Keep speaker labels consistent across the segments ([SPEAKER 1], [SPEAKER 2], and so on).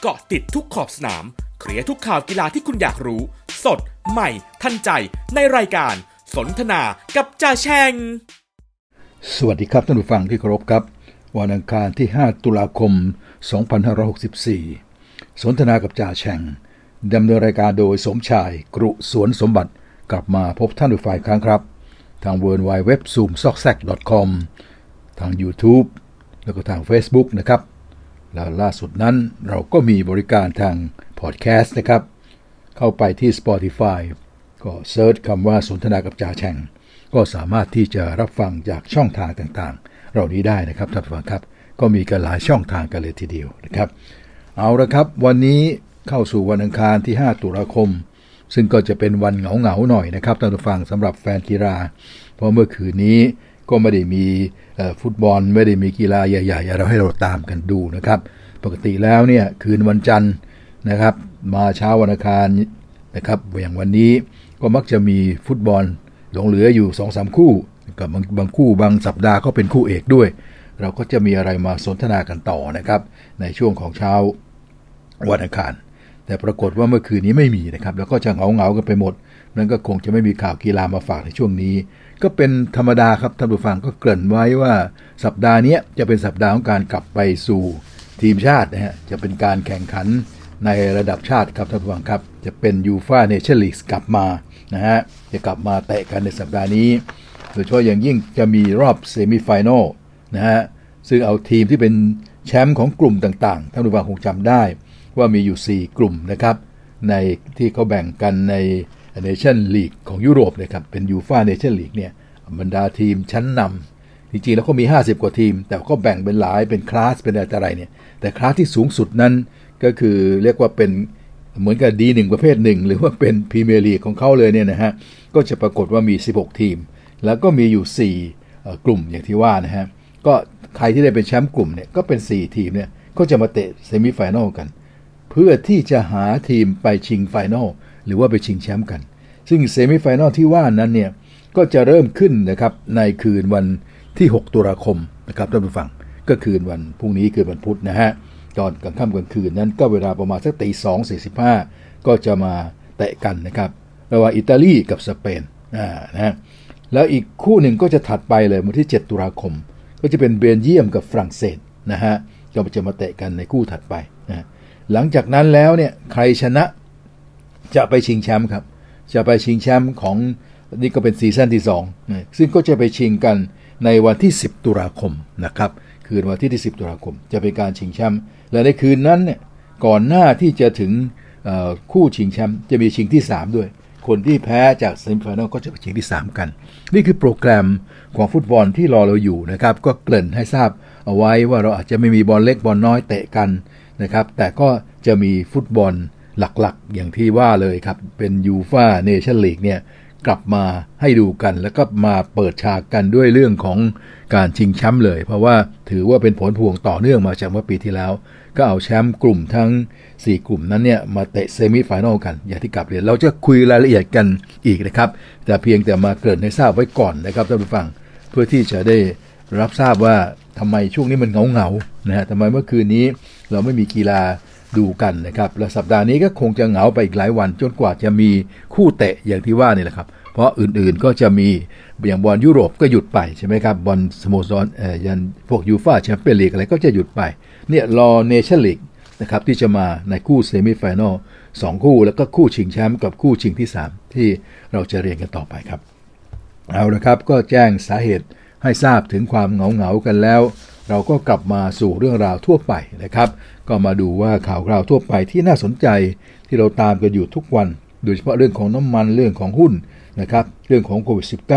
[SPEAKER 1] เกาะติดทุกขอบสนาม เคลียร์ทุกข่าวกีฬาที่คุณอยากรู้ สด ใหม่ ทันใจ ในรายการ สนทนากับจ่าแชง
[SPEAKER 2] สวัสดีครับท่านผู้ฟังที่เคารพครับ วันอังคารที่ 5 ตุลาคม 2564 สนทนากับจ่าแชงดำเนินรายการโดยสมชายกรุสวนสมบัติกลับมาพบท่านผู้ฟังอีกครั้งครับ ทาง w w w z o o m s o c k s a c com ทาง YouTube แล้วก็ทาง Facebook นะครับ แล้วล่าสุดนั้นเราก็มีบริการทางพอดแคสต์นะครับ เข้าไปที่ Spotify ก็เซิร์ชคำว่าสนทนากับจ่าแชงก็สามารถที่จะรับฟังจากช่องทางต่างๆ เหล่านี้ได้นะครับท่านผู้ฟังครับ ก็มีกันหลายช่องทางกันเลยทีเดียวนะครับ เอาละครับ วันนี้เข้าสู่วันอังคารที่ 5 ตุลาคม ซึ่งก็จะเป็นวันเหงาๆหน่อยนะครับท่านผู้ฟังสำหรับแฟนกีฬาเพราะเมื่อคืนนี้ ก็ไม่ได้มีฟุตบอลไม่ได้มีกีฬาใหญ่ๆเราให้เราตามกันดูนะครับ ปกติแล้วเนี่ยคืนวันจันทร์นะครับ มาเช้าวันอังคารนะครับอย่างวันนี้ก็มักจะมีฟุตบอลหลงเหลืออยู่2อสคู่กับบางบางคู่บางสัปดาห์ก็เป็นคู่เอกด้วย เราก็จะมีอะไรมาสนทนากันต่อนะครับ ในช่วงของเช้าวันอังคาร แต่ปรากฏว่าเมื่อคืนนี้ไม่มีนะครับ แล้วก็จะเหงาเงากันไปหมดนั่นก็คงจะไม่มีข่าวกีฬามาฝากในช่วงนี้ ก็เป็นธรรมดาครับท่านผู้ฟังก็เกริ่นไว้ว่าสัปดาห์นี้จะเป็นสัปดาห์ของการกลับไปสู่ทีมชาตินะฮะจะเป็นการแข่งขันในระดับชาติครับท่านผู้ฟังครับ จะเป็นยูฟ่าเนชั่นลีกกลับมานะฮะจะกลับมาเตะกันในสัปดาห์นี้โดยเฉพาะอย่างยิ่งจะมีรอบ semi-final นะฮะซึ่งเอาทีมที่เป็นแชมป์ของกลุ่มต่างๆท่านผู้ฟังคงจำได้ว่ามีอยู่ 4 กลุ่มนะครับ ในที่เขาแบ่งกันใน เนชั่นลีกของยุโรปนะครับ เป็นยูฟ่าเนชั่นลีกเนี่ยบรรดาทีมชั้นนำจริงๆ แล้วก็มี 50 กว่าทีม แต่ก็แบ่งเป็นหลายเป็นคลาสเป็นอะไรเนี่ย แต่คลาสที่สูงสุดนั้นก็คือเรียกว่าเป็นเหมือนกับดีหนึ่งประเภทหนึ่งหรือว่าเป็นพรีเมียร์ลีกของเขาเลยเนี่ยนะฮะ ก็จะปรากฏว่ามี 16 ทีม แล้วก็มีอยู่ 4 กลุ่มอย่างที่ว่านะฮะ ก็ใครที่ได้เป็นแชมป์กลุ่มเนี่ยก็เป็น 4 ทีมเนี่ยก็จะมาเตะ semi-final กัน เพื่อที่จะหาทีมไปชิง final หรือว่าไปชิงแชมป์กัน ซึ่ง semi-final ที่ว่านั้นเนี่ยก็จะเริ่มขึ้นนะครับในคืนวันที่ 6 ตุลาคมนะครับท่านผู้ฟังก็คืนวันพรุ่งนี้คือวันพุธนะฮะตอนกลางค่ำกลางคืนนั้นก็เวลาประมาณสักตีสองสี่สิบห้าก็จะมาเตะกันนะครับระหว่างอิตาลีกับสเปนอ่านะแล้วอีกคู่หนึ่งก็จะถัดไปเลยวันที่ 7 ตุลาคม ก็จะเป็นเบลเยียมกับฝรั่งเศสนะฮะก็จะมาเตะกันในคู่ถัดไปนะหลังจากนั้นแล้วเนี่ยใครชนะ จะไปชิงแชมป์ครับ จะไปชิงแชมป์ของนี่ก็เป็นซีซั่นที่2ซึ่งก็จะไปชิงกันในวันที่ 10 ตุลาคมนะครับคืนวันที่ที่ 10 ตุลาคม จะเป็นการชิงแชมป์และในคืนนั้นเนี่ยก่อนหน้าที่จะถึงคู่ชิงแชมป์จะมีชิงที่ 3 ด้วย คนที่แพ้จาก semi-final ก็จะไปชิงที่ 3 กัน นี่คือโปรแกรมของฟุตบอลที่รอเราอยู่นะครับ ก็เกริ่นให้ทราบเอาไว้ว่าเราอาจจะไม่มีบอลเล็กบอลน้อยเตะกันนะครับ แต่ก็จะมีฟุตบอล หลักๆ อย่างที่ว่าเลยครับ เป็นยูฟ่าเนชั่นลีกเนี่ยกลับมาให้ดูกัน แล้วก็มาเปิดฉากกันด้วยเรื่องของการชิงแชมป์เลย เพราะว่าถือว่าเป็นผลพวงต่อเนื่องมาจากเมื่อปีที่แล้ว ก็เอาแชมป์กลุ่มทั้ง 4 กลุ่มนั้นเนี่ยมาเตะเซมิไฟแนลกัน อย่างที่กลับเรียนเราจะคุยรายละเอียดกันอีกนะครับ แต่เพียงแต่มาเกริ่นให้ทราบไว้ก่อนนะครับท่านผู้ฟังเพื่อที่จะได้รับทราบว่าทำไมช่วงนี้มันเงาเงานะฮะทำไมเมื่อคืนนี้เราไม่มีกีฬา ดูกันนะครับ และสัปดาห์นี้ก็คงจะเหงาไปอีกหลายวันจนกว่าจะมีคู่เตะอย่างที่ว่านี่แหละครับ เพราะอื่นๆก็จะมีอย่างบอลยุโรปก็หยุดไปใช่ไหมครับบอลสโมสรเอ่อยันพวกยูฟ่าแชมเปี้ยนลีกอะไรก็จะหยุดไปเนี่ยรอเนชั่นลีกนะครับที่จะมาในคู่ semi-final สองคู่แล้วก็คู่ชิงแชมป์กับคู่ชิงที่ 3 ที่เราจะเรียนกันต่อไปครับ เอาละครับก็แจ้งสาเหตุให้ทราบถึงความเหงาเหงากันแล้ว เราก็กลับมาสู่เรื่องราวทั่วไปนะครับ ก็มาดูว่าข่าวคราวทั่วไปที่น่าสนใจที่เราตามกันอยู่ทุกวัน โดยเฉพาะเรื่องของน้ำมันเรื่องของหุ้นนะครับ เรื่องของโควิด -19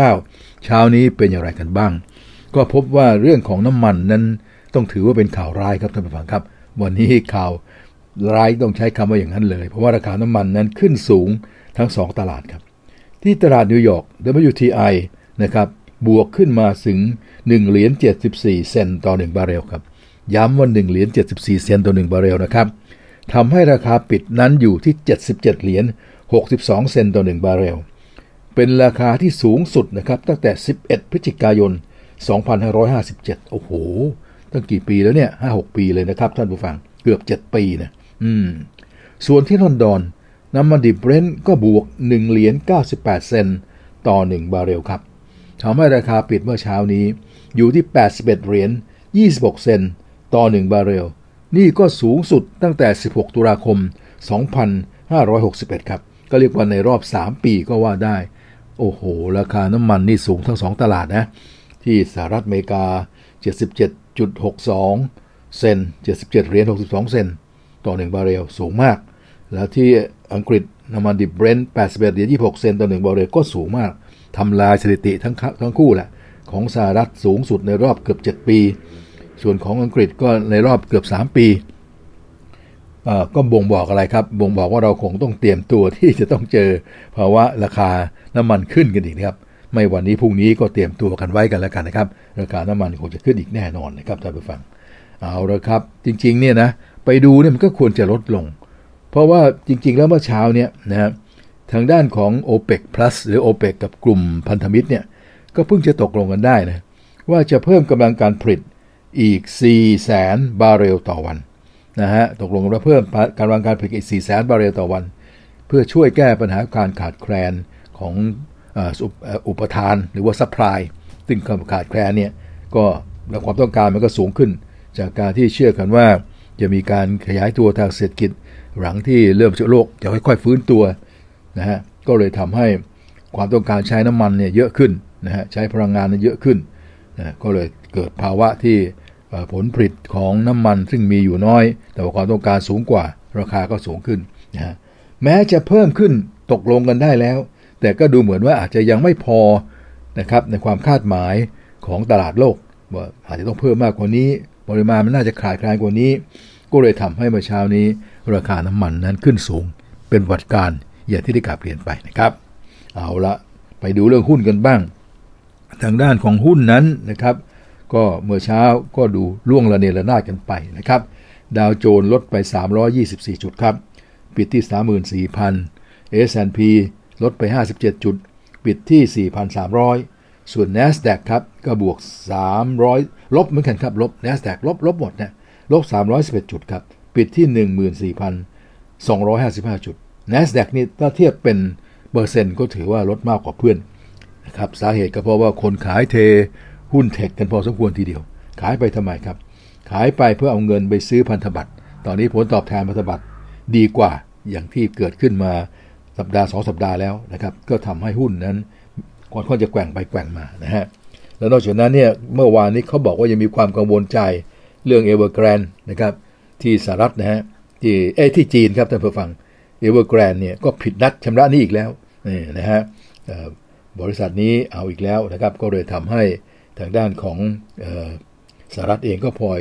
[SPEAKER 2] เช้านี้เป็นอย่างไรกันบ้าง ก็พบว่าเรื่องของน้ำมันนั้นต้องถือว่าเป็นข่าวร้ายครับท่านผู้ฟังครับ วันนี้ข่าวร้ายต้องใช้คำว่าอย่างนั้นเลย เพราะว่าราคาน้ำมันนั้นขึ้นสูงทั้ง 2 ตลาดครับ ที่ตลาดนิวยอร์ก WTI นะครับ บวกขึ้นมาถึง1เหรียญ74 เซนต์ต่อ 1 บาร์เรลครับ ย้ำว่า1เหรียญ74 เซนต์ต่อ 1 บาร์เรลนะครับทำให้ราคาปิดนั้นอยู่ที่ 77 เหรียญ62 เซนต์ต่อ 1 บาร์เรล เป็นราคาที่สูงสุดนะครับตั้งแต่ 11 พฤศจิกายน 2557 โอ้โห ตั้งกี่ปีแล้วเนี่ย 5-6 ปีเลยนะครับท่านผู้ฟัง เกือบ 7 ปีนะ อืม ส่วนที่ลอนดอนน้ำมันดิบเบรนท์ก็บวก 1 เหรียญ98 เซนต์ต่อ 1 บาร์เรลครับ ทำให้ราคาปิดเมื่อเช้านี้ อยู่ที่ 81 เหรียญ 26 เซนต์ต่อ 1 บาร์เรล นี่ก็สูงสุดตั้งแต่ 16 ตุลาคม 2561 ครับ ก็เรียกว่าในรอบ 3 ปีก็ว่าได้ โอ้โห ราคาน้ำมันนี่สูงทั้ง 2 ตลาดนะ ที่สหรัฐอเมริกา 77.62 เซนต์ 77 เหรียญ 62 เซนต์ต่อ 1 บาร์เรล สูงมาก แล้วที่อังกฤษน้ำมันดิบเบรนท์81 เหรียญ 26 เซนต์ต่อ 1 บาร์เรลก็สูงมาก ทำลายสถิติทั้งทั้งคู่แหละของสหรัฐสูงสุดในรอบเกือบ 7 ปี ส่วนของอังกฤษก็ในรอบเกือบ 3 ปีก็บ่งบอกอะไรครับ บ่งบอกว่าเราคงต้องเตรียมตัวที่จะต้องเจอภาวะราคาน้ำมันขึ้นกันอีกนะครับ ไม่วันนี้พรุ่งนี้ก็เตรียมตัวกันไว้กันแล้วกันนะครับ ราคาน้ำมันคงจะขึ้นอีกแน่นอนนะครับท่านผู้ฟัง เอาละครับ จริงๆเนี่ยนะ ไปดูเนี่ยมันก็ควรจะลดลง เพราะว่าจริง ๆ แล้วเมื่อเช้าเนี่ยนะครับ ทางด้านของ OPEC Plus หรือ OPEC กับกลุ่มพันธมิตรเนี่ยก็เพิ่งจะตกลงกันได้นะว่าจะเพิ่มกำลังการผลิตอีก4แสนบาร์เรลต่อวันนะฮะตกลงว่าเพิ่มกำลังการผลิตอีก4แสนบาร์เรลต่อวัน เพื่อช่วยแก้ปัญหาการขาดแคลนของอุปทานหรือว่า supply ซึ่งขาดแคลนเนี่ยก็แล้วความต้องการมันก็สูงขึ้น จากการที่เชื่อกันว่าจะมีการขยายตัวทางเศรษฐกิจ หลังที่เริ่มเชื้อโรคจะค่อยๆฟื้นตัว นะฮะก็เลยทำให้ความต้องการใช้น้ำมันเนี่ยเยอะขึ้นนะฮะใช้พลังงานเยอะขึ้นนะก็เลยเกิดภาวะที่ผลผลิตของน้ำมันซึ่งมีอยู่น้อย แต่ว่าความต้องการสูงกว่าราคาก็สูงขึ้นนะฮะแม้จะเพิ่มขึ้นตกลงกันได้แล้ว แต่ก็ดูเหมือนว่าอาจจะยังไม่พอนะครับในความคาดหมายของตลาดโลกว่าอาจจะต้องเพิ่มมากกว่านี้ ปริมาณมันน่าจะขาดแคลนกว่านี้ ก็เลยทำให้เมื่อเช้านี้ ราคาน้ำมันนั้นขึ้นสูงเป็นวัดการ อย่างที่ได้กลับเรียนไปนะครับ เอาละไปดูเรื่องหุ้นกันบ้าง ทางด้านของหุ้นนั้นนะครับ ก็เมื่อเช้าก็ดูล่วงระเนระนาดกันไปนะครับ ดาวโจนลดไป 324 จุดครับ ปิดที่ 34,000 S&P ลดไป 57 จุด ปิดที่ 4,300 ส่วน NASDAQ ครับก็บวก 300 ลบเหมือนกันครับ ลบ NASDAQ ลบ ลบหมดนะลบ 311 จุดครับ ปิดที่ 14,255 จุด NASDAQ นี่ถ้าเทียบเป็นเปอร์เซ็นต์ก็ถือว่าลดมากกว่าเพื่อนนะครับสาเหตุก็เพราะว่าคนขายเทหุ้นเทคกันพอสมควรทีเดียว ขายไปทำไมครับ ขายไปเพื่อเอาเงินไปซื้อพันธบัตร ตอนนี้ผลตอบแทนพันธบัตรดีกว่าอย่างที่เกิดขึ้นมาสัปดาห์สองสัปดาห์แล้วนะครับก็ทำให้หุ้นนั้นค่อนข้างจะแกว่งไปแกว่งมานะฮะแล้วนอกจากนั้นเนี่ยเมื่อวานนี้เขาบอกว่ายังมีความกังวลใจเรื่องเอเวอร์แกรนด์นะครับที่สหรัฐนะฮะที่เอที่จีนครับท่านผู้ฟัง เอเวอร์แกรนด์เนี่ยก็ผิดนัดชำระหนี้อีกแล้วนี่นะฮะบริษัทนี้เอาอีกแล้วนะครับก็เลยทำให้ทางด้านของสหรัฐเองก็พลอย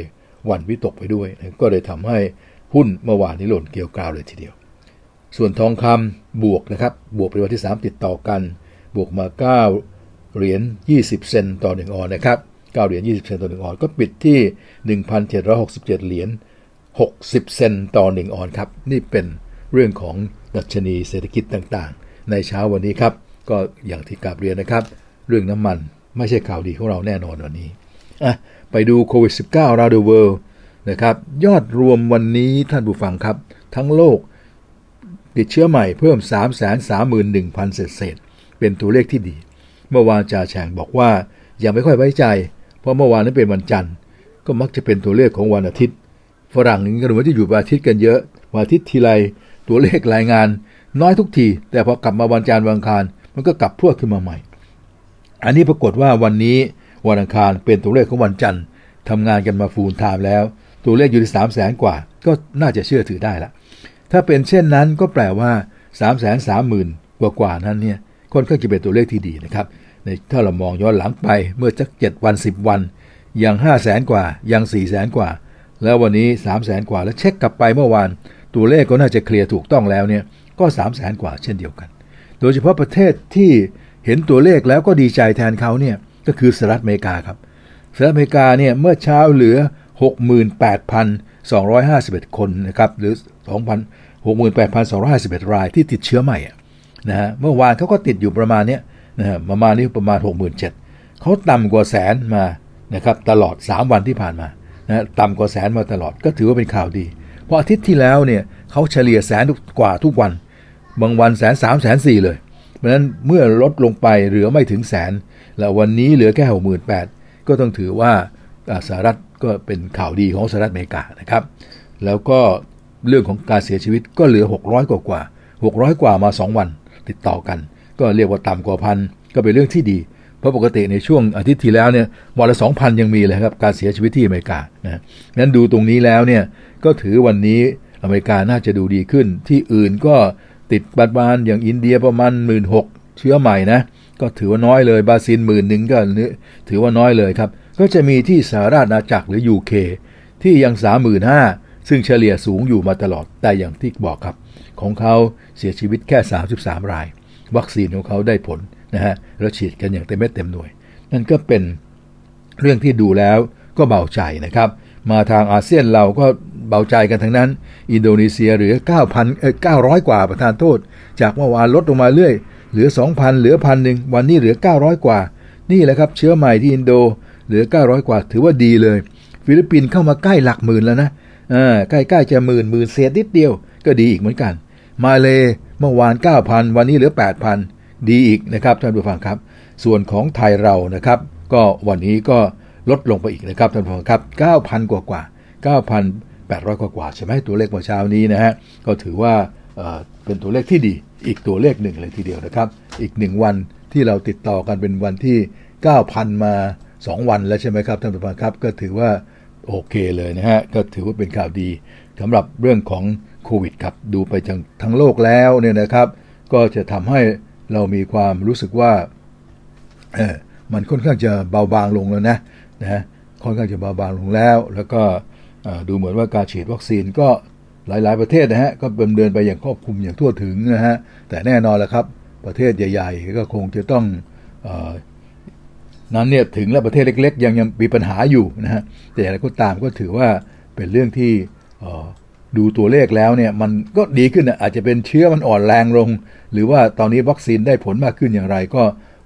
[SPEAKER 2] หวั่นวิตกไปด้วย ก็เลยทำให้หุ้นเมื่อวานนี้หล่นเกรียวกราวเลยทีเดียว ส่วนทองคำบวกนะครับบวกเป็นวันที่ 3 ติดต่อกัน บวกมา 9 เหรียญ 20 เซนต์ต่อ 1 ออนซ์นะครับ 9 เหรียญ 20 เซนต์ต่อ 1 ออนซ์ ก็ปิดที่ 1,767 เหรียญ 60 เซนต์ต่อ 1 ออนซ์ครับ นี่เป็น เรื่องของดัชนีเศรษฐกิจต่างๆ ในเช้าวันนี้ครับ ก็อย่างที่กราบเรียนนะครับ เรื่องน้ำมันไม่ใช่ข่าวดีของเราแน่นอนวันนี้อะไปดูโควิด -19 around the worldนะครับ ยอดรวมวันนี้ท่านผู้ฟังครับ ทั้งโลกติดเชื้อใหม่เพิ่ม 331,000 เศษเศษ เป็นตัวเลขที่ดี เมื่อวานจ่าแฉงบอกว่ายังไม่ค่อยไว้ใจ เพราะเมื่อวานนั้นเป็นวันจันทร์ ก็มักจะเป็นตัวเลขของวันอาทิตย์ ฝรั่งนี่ก็เหมือนจะอยู่วันอาทิตย์กันเยอะ วันอาทิตย์ทีไร ตัวเลขรายงานน้อยทุกที แต่พอกลับมาวันจันทร์วันอังคาร มันก็กลับพรวดขึ้นมาใหม่ อันนี้ปรากฏว่าวันนี้วันอังคารเป็นตัวเลขของวันจันทร์ทำงานกันมาฟูลไทม์แล้ว ตัวเลขอยู่ที่สามแสนกว่า ก็น่าจะเชื่อถือได้ละถ้าเป็นเช่นนั้นก็แปลว่า3ามแสนสามหมื่นกว่ากว่านั้นเนี่ยค่อนข้างจะเป็นตัวเลขที่ดีนะครับในถ้าเรามองย้อนหลังไปเมื่อสักเจ็ดวัน 10 วัน ยัง5 0 0แสนกว่ายัง4 0 0แสนกว่า แล้ววันนี้3 0 0แสนกว่าแล้วเช็คกลับไปเมื่อวาน ตัวเลขก็น่าจะเคลียร์ถูกต้องแล้วเนี่ยก็3 0 0แสนกว่าเช่นเดียวกัน โดยเฉพาะประเทศที่เห็นตัวเลขแล้วก็ดีใจแทนเขาเนี่ยก็คือสหรัฐอเมริกาครับสหรัฐอเมริกาเนี่ยเมื่อเช้าเหลือ 68,251 คนนะครับหรือ2,000 68,251 รายที่ติดเชื้อใหม่นะฮะเมื่อวานเขาก็ติดอยู่ประมาณนี้นะฮะประมาณนี้ประมาณ 67,000เขาต่ำกว่าแสนมานะครับตลอด 3 วันที่ผ่านมานะต่ำกว่าแสนมาตลอดก็ถือว่าเป็นข่าวดี ราะอาทิตย์ที่แล้วเนี่ยเขาเฉลี่ยแสนกว่าทุกวัน บางวันแสนสามแสนสี่เลย เพราะฉะนั้นเมื่อลดลงไปเหลือไม่ถึงแสน แล้ววันนี้เหลือแค่หกหมื่นแปดก็ต้องถือว่าสหรัฐก็เป็นข่าวดีของสหรัฐอเมริกานะครับ แล้วก็เรื่องของการเสียชีวิตก็เหลือ 600 กว่ากว่า600 กว่ามา 2 วันติดต่อกัน ก็เรียกว่าต่ำกว่าพันก็เป็นเรื่องที่ดี เพราะปกติในช่วงอาทิตย์ที่แล้วเนี่ยวันละ2,000 ยังมีเลยครับ การเสียชีวิตที่อเมริกานะนั้นดูตรงนี้แล้วเนี่ย ก็ถือวันนี้อเมริกาน่าจะดูดีขึ้น ที่อื่นก็ติดบัตรบานอย่างอินเดียประมาณ 1 6ื่นเชื้อใหม่นะ ก็ถือว่าน้อยเลยบราซิลหมื่นหนึ่งก็ถือว่าน้อยเลยครับ ก็จะมีที่สหราชอาณาจักรหรือ UK ที่ยัง 35,000ซึ่งเฉลี่ยสูงอยู่มาตลอดแต่อย่างที่บอกครับ ของเขาเสียชีวิตแค่ 33 ราย วัคซีนของเขาได้ผลนะฮะแล้วฉีดกันอย่างเต็มเม็ดเต็มหน่วย นั่นก็เป็นเรื่องที่ดูแล้วก็เบาใจนะครับ มาทางอาเซียนเราก็เบาใจกันทั้งนั้น อินโดนีเซียเหลือ 9,000เออ900 กว่าประทานโทษ จากเมื่อวานลดลงมาเรื่อย เหลือ 2,000 เหลือพันหนึ่งวันนี้เหลือ 900 กว่า นี่แหละครับเชื้อใหม่ที่อินโดเหลือ 900 กว่า ถือว่าดีเลย ฟิลิปปินส์เข้ามาใกล้หลักหมื่นแล้วนะอ่าใกล้ๆจะหมื่นหมื่นเศษนิดเดียว ก็ดีอีกเหมือนกัน มาเลเมื่อวาน 9,000 วันนี้เหลือ 8,000 ดีอีกนะครับท่านผู้ฟังครับ ส่วนของไทยเรานะครับ ก็วันนี้ก็ ลดลงไปอีกนะครับท่านผู้ฟังครับ9,000 กว่ากว่า9,800 กว่ากว่าใช่ไหมตัวเลขเมื่อเช้านี้นะฮะก็ถือว่าเเป็นตัวเลขที่ดีอีกตัวเลขหนึ่งเลยทีเดียวนะครับ อีกหนึ่งวันที่เราติดต่อกันเป็นวันที่ 9,000 มา 2 วันแล้วใช่ไหมครับท่านผู้ฟังครับก็ถือว่าโอเคเลยนะฮะก็ถือว่าเป็นข่าวดีสำหรับเรื่องของโควิดครับดูไปทั้งทั้งโลกแล้วเนี่ยนะครับ ก็จะทำให้เรามีความรู้สึกว่าเออมันค่อนข้างจะเบาบางลงแล้วนะ นะฮะค่อนข้างจะเบาบางลงแล้ว แล้วก็ดูเหมือนว่าการฉีดวัคซีนก็หลาย ๆ ประเทศนะฮะก็ดำเนินไปอย่างครอบคลุมอย่างทั่วถึงนะฮะแต่แน่นอนแล้วครับประเทศใหญ่ ๆ ก็คงจะต้องนั้นเนี่ยถึงแล้วประเทศเล็ก ๆ ยังยังมีปัญหาอยู่นะฮะแต่อะไรก็ตามก็ถือว่าเป็นเรื่องที่ดูตัวเลขแล้วเนี่ยมันก็ดีขึ้นนะอาจจะเป็นเชื้อมันอ่อนแรงลง หรือว่าตอนนี้วัคซีนได้ผลมากขึ้นอย่างไรก็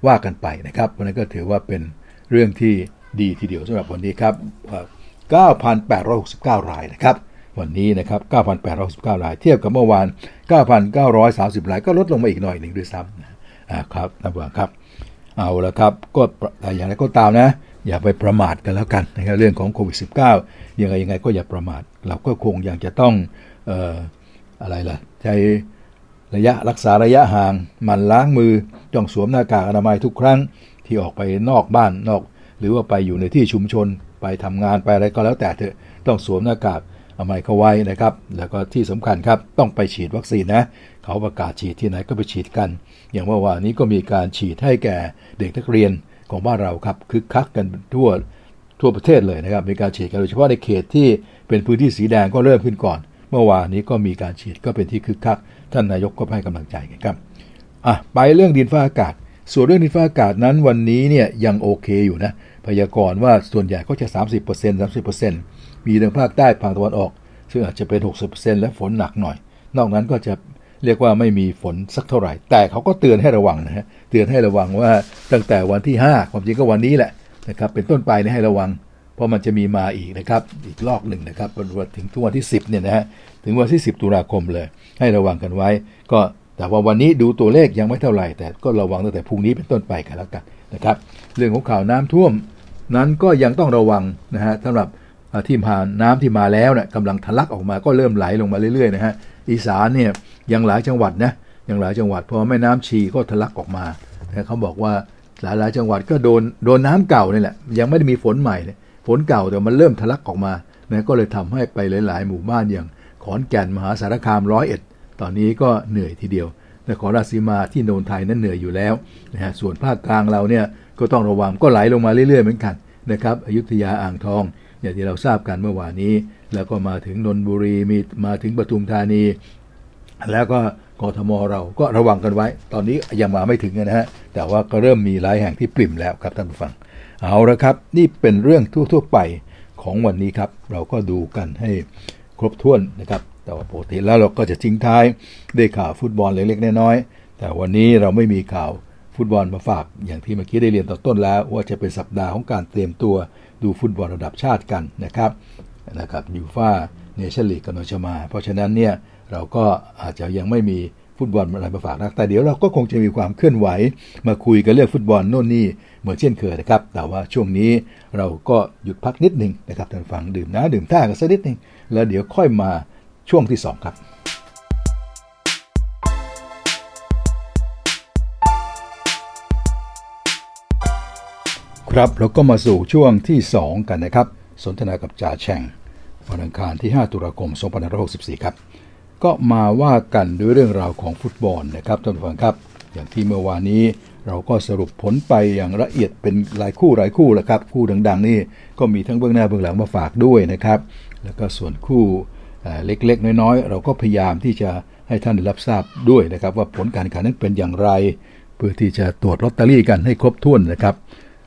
[SPEAKER 2] ว่ากันไปนะครับวันนี้ก็ถือว่าเป็นเรื่องที่ ดีทีเดียวสำหรับวันนี้ครับ 9,869 รายนะครับ วันนี้นะครับ 9,869 ราย เทียบกับเมื่อวาน 9,930 ราย ก็ลดลงมาอีกหน่อยหนึ่งด้วยซ้ำนะครับท่านผู้ชมครับ เอาละครับ ก็แต่อย่างไรก็ตามนะ อย่าไปประมาทกันแล้วกันนะครับเรื่องของโควิด -19 ยังไงยังไงก็อย่าประมาท เราก็คงยังจะต้องอออะไรล่ะใช้ระยะรักษาระยะห่าง มันล้างมือ ต้องสวมหน้ากากอนามัยทุกครั้งที่ออกไปนอกบ้านนอก หรือว่าไปอยู่ในที่ชุมชนไปทำงานไปอะไรก็แล้วแต่เถอะต้องสวมหน้ากากอนามัยเข้าไว้นะครับ แล้วก็ที่สำคัญครับต้องไปฉีดวัคซีนนะ เขาประกาศฉีดที่ไหนก็ไปฉีดกัน อย่างเมื่อวานนี้ก็มีการฉีดให้แก่เด็กนักเรียนของบ้านเราครับคึกคักกันทั่วทั่วประเทศเลยนะครับ มีการฉีดกันโดยเฉพาะในเขตที่เป็นพื้นที่สีแดงก็เริ่มขึ้นก่อน เมื่อวานนี้ก็มีการฉีดก็เป็นที่คึกคัก ท่านนายกก็ให้กำลังใจกันครับอะไปเรื่องดินฟ้าอากาศ ส่วนเรื่องดินฟ้าอากาศนั้นวันนี้เนี่ยยังโอเคอยู่นะ พยากรณ์ว่าส่วนใหญ่ก็จะ 30% 30%มีทางภาคใต้ภาคตะวันออก ซึ่งอาจจะเป็น 60%และฝนหนักหน่อย นอกนั้นก็จะเรียกว่าไม่มีฝนสักเท่าไหร่ แต่เขาก็เตือนให้ระวังนะฮะ เตือนให้ระวังว่าตั้งแต่วันที่ 5 ความจริงก็วันนี้แหละนะครับ เป็นต้นไปนี่ให้ระวัง เพราะมันจะมีมาอีกนะครับ อีกลอกหนึ่งนะครับวันถึงทุกวันที่ 10เนี่ยนะฮะ ถึงวันที่ 10 ตุลาคมเลย ให้ระวังกันไว้ ก็ แต่ว่าวันนี้ดูตัวเลขยังไม่เท่าไหร่ แต่ก็ระวังตั้งแต่พรุ่งนี้เป็นต้นไปกันแล้วกันนะครับ เรื่องของข่าวน้ำท่วม นั้นก็ยังต้องระวังนะฮะสำหรับที่ผ่านน้ำที่มาแล้วเนี่ยกำลังทะลักออกมาก็เริ่มไหลลงมาเรื่อยๆนะฮะอีสานเนี่ยยังหลายจังหวัดนะยังหลายจังหวัดพอแม่น้ำชีก็ทะลักออกมาเขาบอกว่าหลายหลายจังหวัดก็โดนโดนน้าเก่านี่แหละยังไม่ได้มีฝนใหม่เลยฝนเก่าแต่มันเริ่มทะลักออกมานะก็เลยทำให้ไปหลาย ๆ หมู่บ้านอย่างขอนแก่นมหาสารคามร้อยเอ็ด ตอนนี้ก็เหนื่อยทีเดียวนครราชสีมาที่โนนไทยนั้นเหนื่อยอยู่แล้วนะฮะส่วนภาคกลางเราเนี่ยก็ต้องระวังก็ไหลลงมาเรื่อยๆเหมือนกันนะครับอยุธยาอ่างทอง อย่างที่เราทราบกันเมื่อวานนี้ แล้วก็มาถึงนนทบุรีมีมาถึงปทุมธานี แล้วก็กทมเราก็ระวังกันไว้ ตอนนี้ยังมาไม่ถึงนะฮะแต่ว่าก็เริ่มมีหลายแห่งที่ปริ่มแล้วครับท่านผู้ฟัง เอาละครับ นี่เป็นเรื่องทั่วๆไปของวันนี้ครับ เราก็ดูกันให้ครบถ้วนนะครับ แต่ว่าปกติแล้วเราก็จะทิ้งท้ายด้วยข่าวฟุตบอลเล็กๆน้อยๆแต่วันนี้เราไม่มีข่าวฟุตบอลมาฝากอย่างที่เมื่อกี้ได้เรียนตอนต้นแล้ว ว่าจะเป็นสัปดาห์ของการเตรียมตัวดูฟุตบอลระดับชาติกันนะครับนะครับยูฟ่าเนชั่นลีกกำลังจะมา เพราะฉะนั้นเนี่ยเราก็อาจจะยังไม่มีฟุตบอลอะไรมาฝากนักแต่เดี๋ยวเราก็คงจะมีความเคลื่อนไหว มาคุยกันเรื่องฟุตบอลโน่นนี่เหมือนเช่นเคยนะครับ แต่ว่าช่วงนี้เราก็หยุดพักนิดหนึ่งนะครับท่านฟังดื่มน้ำดื่มท่ากันสักนิดหนึ่งแล้วเดี๋ยวค่อยมา ช่วงที่ 2 ครับครับเราก็มาสู่ช่วงที่ 2 กันนะครับ สนทนากับจ่าแช่งวันอังคารที่ 5 ตุลาคม 2564 ครับ ก็มาว่ากันด้วยเรื่องราวของฟุตบอลนะครับท่านผู้ฟังครับ อย่างที่เมื่อวานนี้เราก็สรุปผลไปอย่างละเอียดเป็นหลายคู่หลายคู่แล้วครับ คู่ดัง ๆ นี่ก็มีทั้งเบื้องหน้าเบื้องหลังมาฝากด้วยนะครับ แล้วก็ส่วนคู่ เล็กๆ น้อยๆ เราก็พยายามที่จะให้ท่านรับทราบด้วยนะครับ ว่าผลการแข่งขันนั้นเป็นอย่างไร เพื่อที่จะตรวจลอตเตอรี่กันให้ครบถ้วนนะครับ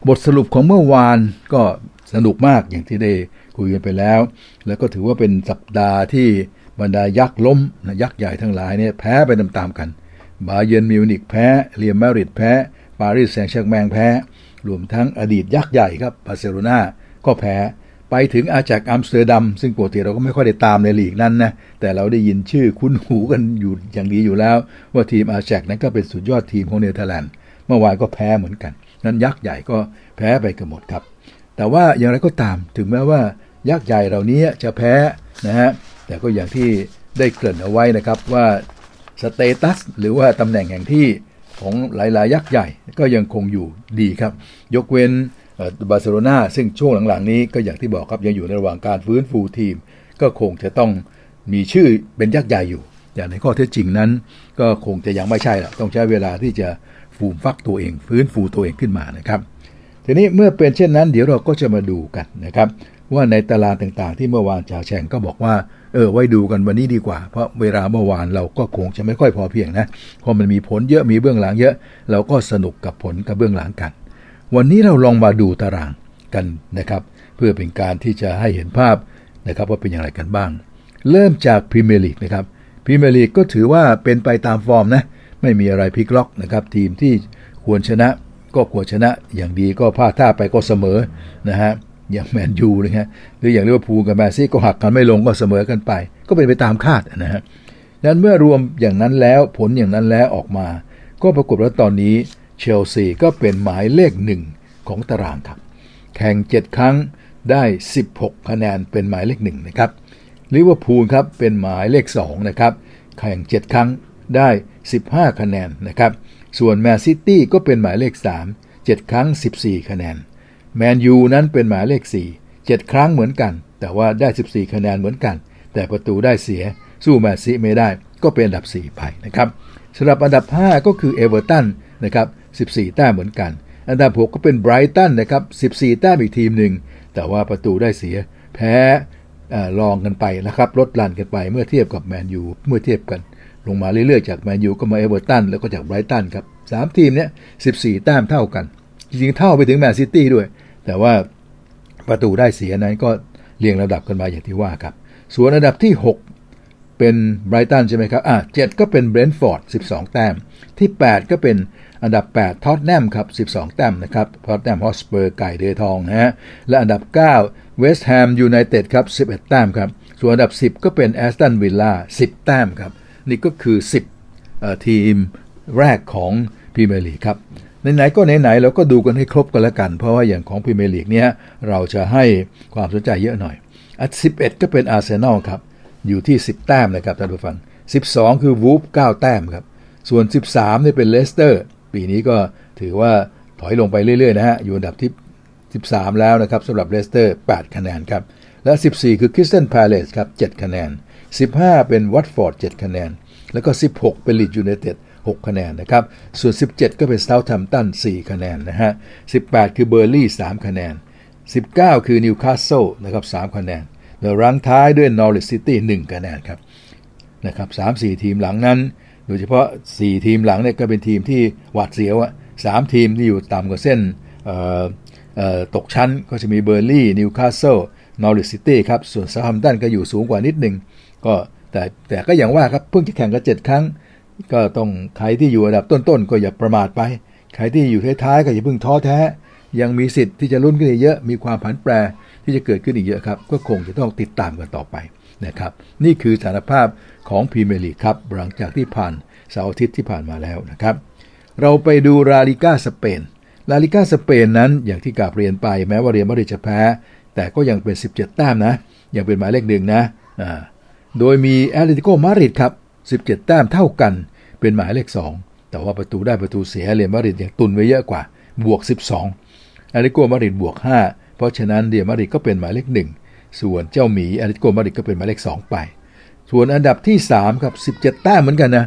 [SPEAKER 2] บทสรุปของเมื่อวานก็สนุกมากอย่างที่ได้คุยกันไปแล้ว แล้วก็ถือว่าเป็นสัปดาห์ที่บรรดายักษ์ล้มนะยักษ์ใหญ่ทั้งหลายเนี่ยแพ้ไปตามๆกันบาเยนมิวนิกแพ้เรียมมาริดแพ้ปารีสแซงต์แชร์แมงแพ้ รวมทั้งอดีตยักษ์ใหญ่ครับบาร์เซโลนาก็แพ้ ไปถึงอาแจ็กซ์อัมสเตอร์ดัมซึ่งปกติเราก็ไม่ค่อยได้ตามในลีกนั้นนะแต่เราได้ยินชื่อคุ้นหูกันอยู่อย่างดีอยู่แล้ว ว่าทีมอาแจ็กซ์นั้นก็เป็นสุดยอดทีมของเนเธอร์แลนด์เมื่อวานก็แพ้เหมือนกัน นั้นยักษ์ใหญ่ก็แพ้ไปกันหมดครับ แต่ว่าอย่างไรก็ตามถึงแม้ว่ายักษ์ใหญ่เหล่านี้จะแพ้นะฮะแต่ก็อย่างที่ได้เกริ่นเอาไว้นะครับว่าstatus หรือว่าตำแหน่งแห่งที่ของหลายๆ ยักษ์ใหญ่ก็ยังคงอยู่ดีครับ ยกเว้น บาร์เซโลนาซึ่งช่วงหลังๆนี้ก็อย่างที่บอกครับยังอยู่ในระหว่างการฟื้นฟูทีม ก็คงจะต้องมีชื่อเป็นยักษ์ใหญ่อยู่แต่างในข้อเท็จจริงนั้น ก็คงจะยังไม่ใช่ละต้องใช้เวลาที่จะฟูมฟักตัวเอง ฟื้นฟูตัวเองขึ้นมานะครับทีนี้เมื่อเป็นเช่นนั้นเดี๋ยวเราก็จะมาดูกันนะครับว่าในตารางต่างๆ ที่เมื่อวานจ่าแฉ่งก็บอกว่าเออไว้ดูกันวันนี้ดีกว่า เพราะเวลาเมื่อวานเราก็คงจะไม่ค่อยพอเพียงนะเพราะมันมีผลเยอะมีเบื้องหลังเยอะ เราก็สนุกกับผลกับเบื้องหลังกัน วันนี้เราลองมาดูตารางกันนะครับ เพื่อเป็นการที่จะให้เห็นภาพนะครับว่าเป็นอย่างไรกันบ้าง เริ่มจากพรีเมียร์ลีกนะครับพรีเมียร์ลีกก็ถือว่าเป็นไปตามฟอร์มนะไม่มีอะไรพลิกล็อกนะครับ ทีมที่ควรชนะก็ควรชนะอย่างดีก็พลาดท่าไปก็เสมอนะฮะอย่างแมนยูเลยฮะหรืออย่างลิเวอร์พูลกับแมนซีก็หักกันไม่ลงก็เสมอกันไป ก็เป็นไปตามคาดนะฮะนั้นเมื่อรวมอย่างนั้นแล้วผลอย่างนั้นแล้วออกมา ก็ปรากฏว่าตอนนี้ เชลซีก็เป็นหมายเลขหนึ่งของตารางครับ แข่ง 7 ครั้งได้ 16 คะแนนเป็นหมายเลขหนึ่งนะครับลิเวอร์พูลครับเป็นหมายเลข2นะครับแข่ง 7 ครั้งได้ 15 คะแนนนะครับ ส่วนแมนซิตี้ก็เป็นหมายเลข 3 7 ครั้ง 14 คะแนน แมนยูนั้นเป็นหมายเลข 4 7 ครั้งเหมือนกัน แต่ว่าได้ 14 คะแนนเหมือนกัน แต่ประตูได้เสียสู้แมนซิตี้ไม่ได้ก็เป็นอันดับ 4 ไปนะครับสำหรับอันดับ 5 ก็คือเอเวอร์ตันนะครับ14 แต้มเหมือนกัน อันดับ 6 ก็เป็นไบรตันนะครับ 14 แต้มอีกทีมหนึ่ง แต่ว่าประตูได้เสียแพ้รองกันไปนะครับลดหลั่นกันไปเมื่อเทียบกับแมนยูเมื่อเทียบกัน ลงมาเรื่อยๆ จากแมนยูก็มาเอเวอร์ตันแล้วก็จากไบรตันครับสามทีมเนี้ย14 แต้มเท่ากัน จริงๆ เท่าไปถึงแมนซิตี้ด้วย แต่ว่าประตูได้เสียนั้นก็เรียงระดับกันมาอย่างที่ว่าครับ ส่วนอันดับที่ 6 เป็นไบรตันใช่ไหมครับ อะก็เป็นเบรนท์ฟอร์ด12 แต้ม ที่ 8 ก็เป็นอันดับ 8ท็อตแนมครับ 12 แต้มนะครับท็อตแนมฮอตสเปอร์ไก่เดือยทองนะฮะ และอันดับ 9 เวสต์แฮมยูไนเต็ดครับ 11 แต้มครับ ส่วนอันดับ 10 ก็เป็นแอสตันวิลล่า 10 แต้มครับ นี่ก็คือ 10 ทีมแรกของพรีเมียร์ลีกครับ ไหนๆก็ไหนๆเราก็ดูกันให้ครบกันแล้วกัน เพราะว่าอย่างของพรีเมียร์ลีกเนี้ยเราจะให้ความสนใจเยอะหน่อยอัน11 ก็เป็นอาร์เซนอลครับ อยู่ที่ 10 แต้มนะครับท่านผู้ฟัง 12 คือวูล์ฟ9 แต้มครับ ส่วน 13เนี่ยเป็นเลสเตอร์ ปีนี้ก็ถือว่าถอยลงไปเรื่อยๆนะฮะ อยู่อันดับที่ 13 แล้วนะครับสำหรับเลสเตอร์ 8 คะแนนครับ และ 14 คือคริสตัลพาเลซครับ 7 คะแนน 15 เป็นวัตฟอร์ด 7 คะแนน แล้วก็ 16 เป็นลีดส์ยูไนเต็ด6 คะแนนนะครับ ส่วน 17 ก็เป็นเซาท์แฮมป์ตัน 4 คะแนนนะฮะ 18 คือเบิร์นลีย์ 3 คะแนน 19 คือนิวคาสเซิลนะครับ 3 คะแนน แล้วรังท้ายด้วยนอริชซิตี้1คะแนนครับนะครับ3-4ทีมหลังนั้น โดยเฉพาะ 4 ทีมหลังเนี่ยก็เป็นทีมที่หวาดเสียวอะ3ทีมที่อยู่ต่ำกว่าเส้นตกชั้นก็จะมีเบิร์นลีย์นิวคาสเซิลนอริชซิตี้ครับ ส่วนเซาท์แฮมป์ตันก็อยู่สูงกว่านิดหนึ่งก็แต่แต่ก็อย่างว่าครับ เพิ่งจะแข่งกัน7ครั้ง ก็ต้องใครที่อยู่อันดับต้นๆ ก็อย่าประมาทไป ใครที่อยู่ท้ายๆ ก็อย่าเพิ่งท้อแท้ ยังมีสิทธิ์ที่จะลุ้นขึ้นเยอะ มีความผันแปร ที่จะเกิดขึ้นอีกเยอะครับ ก็คงจะต้องติดตามกันต่อไปนะครับ นี่คือสถานภาพของพรีเมียร์ลีกครับหลังจากที่ผ่านเสาร์อาทิตย์ที่ผ่านมาแล้วนะครับ เราไปดูลาลิก้าสเปนลาลิก้าสเปนนั้นอย่างที่กราบเรียนไปแม้ว่าเรอัลมาดริดจะแพ้ แต่ก็ยังเป็น 17 แต้มนะ ยังเป็นหมายเลขหนึ่งนะอ่าโดยมีแอตเลติโกมาดริดครับ 17 แต้มเท่ากันเป็นหมายเลข 2 แต่ว่าประตูได้ประตูเสียเรอัลมาดริดยังตุนไว้เยอะกว่าบวก 12แอตเลติโกมาดริดบวก 5 เพราะฉะนั้นเรอัลมาดริดก็เป็นหมายเลข1ส่วนเจ้าหมีแอตเลติโกมาดริดก็เป็นหมายเลข2ไป ส่วนอันดับที่3ครับ17แต้มเหมือนกันนะ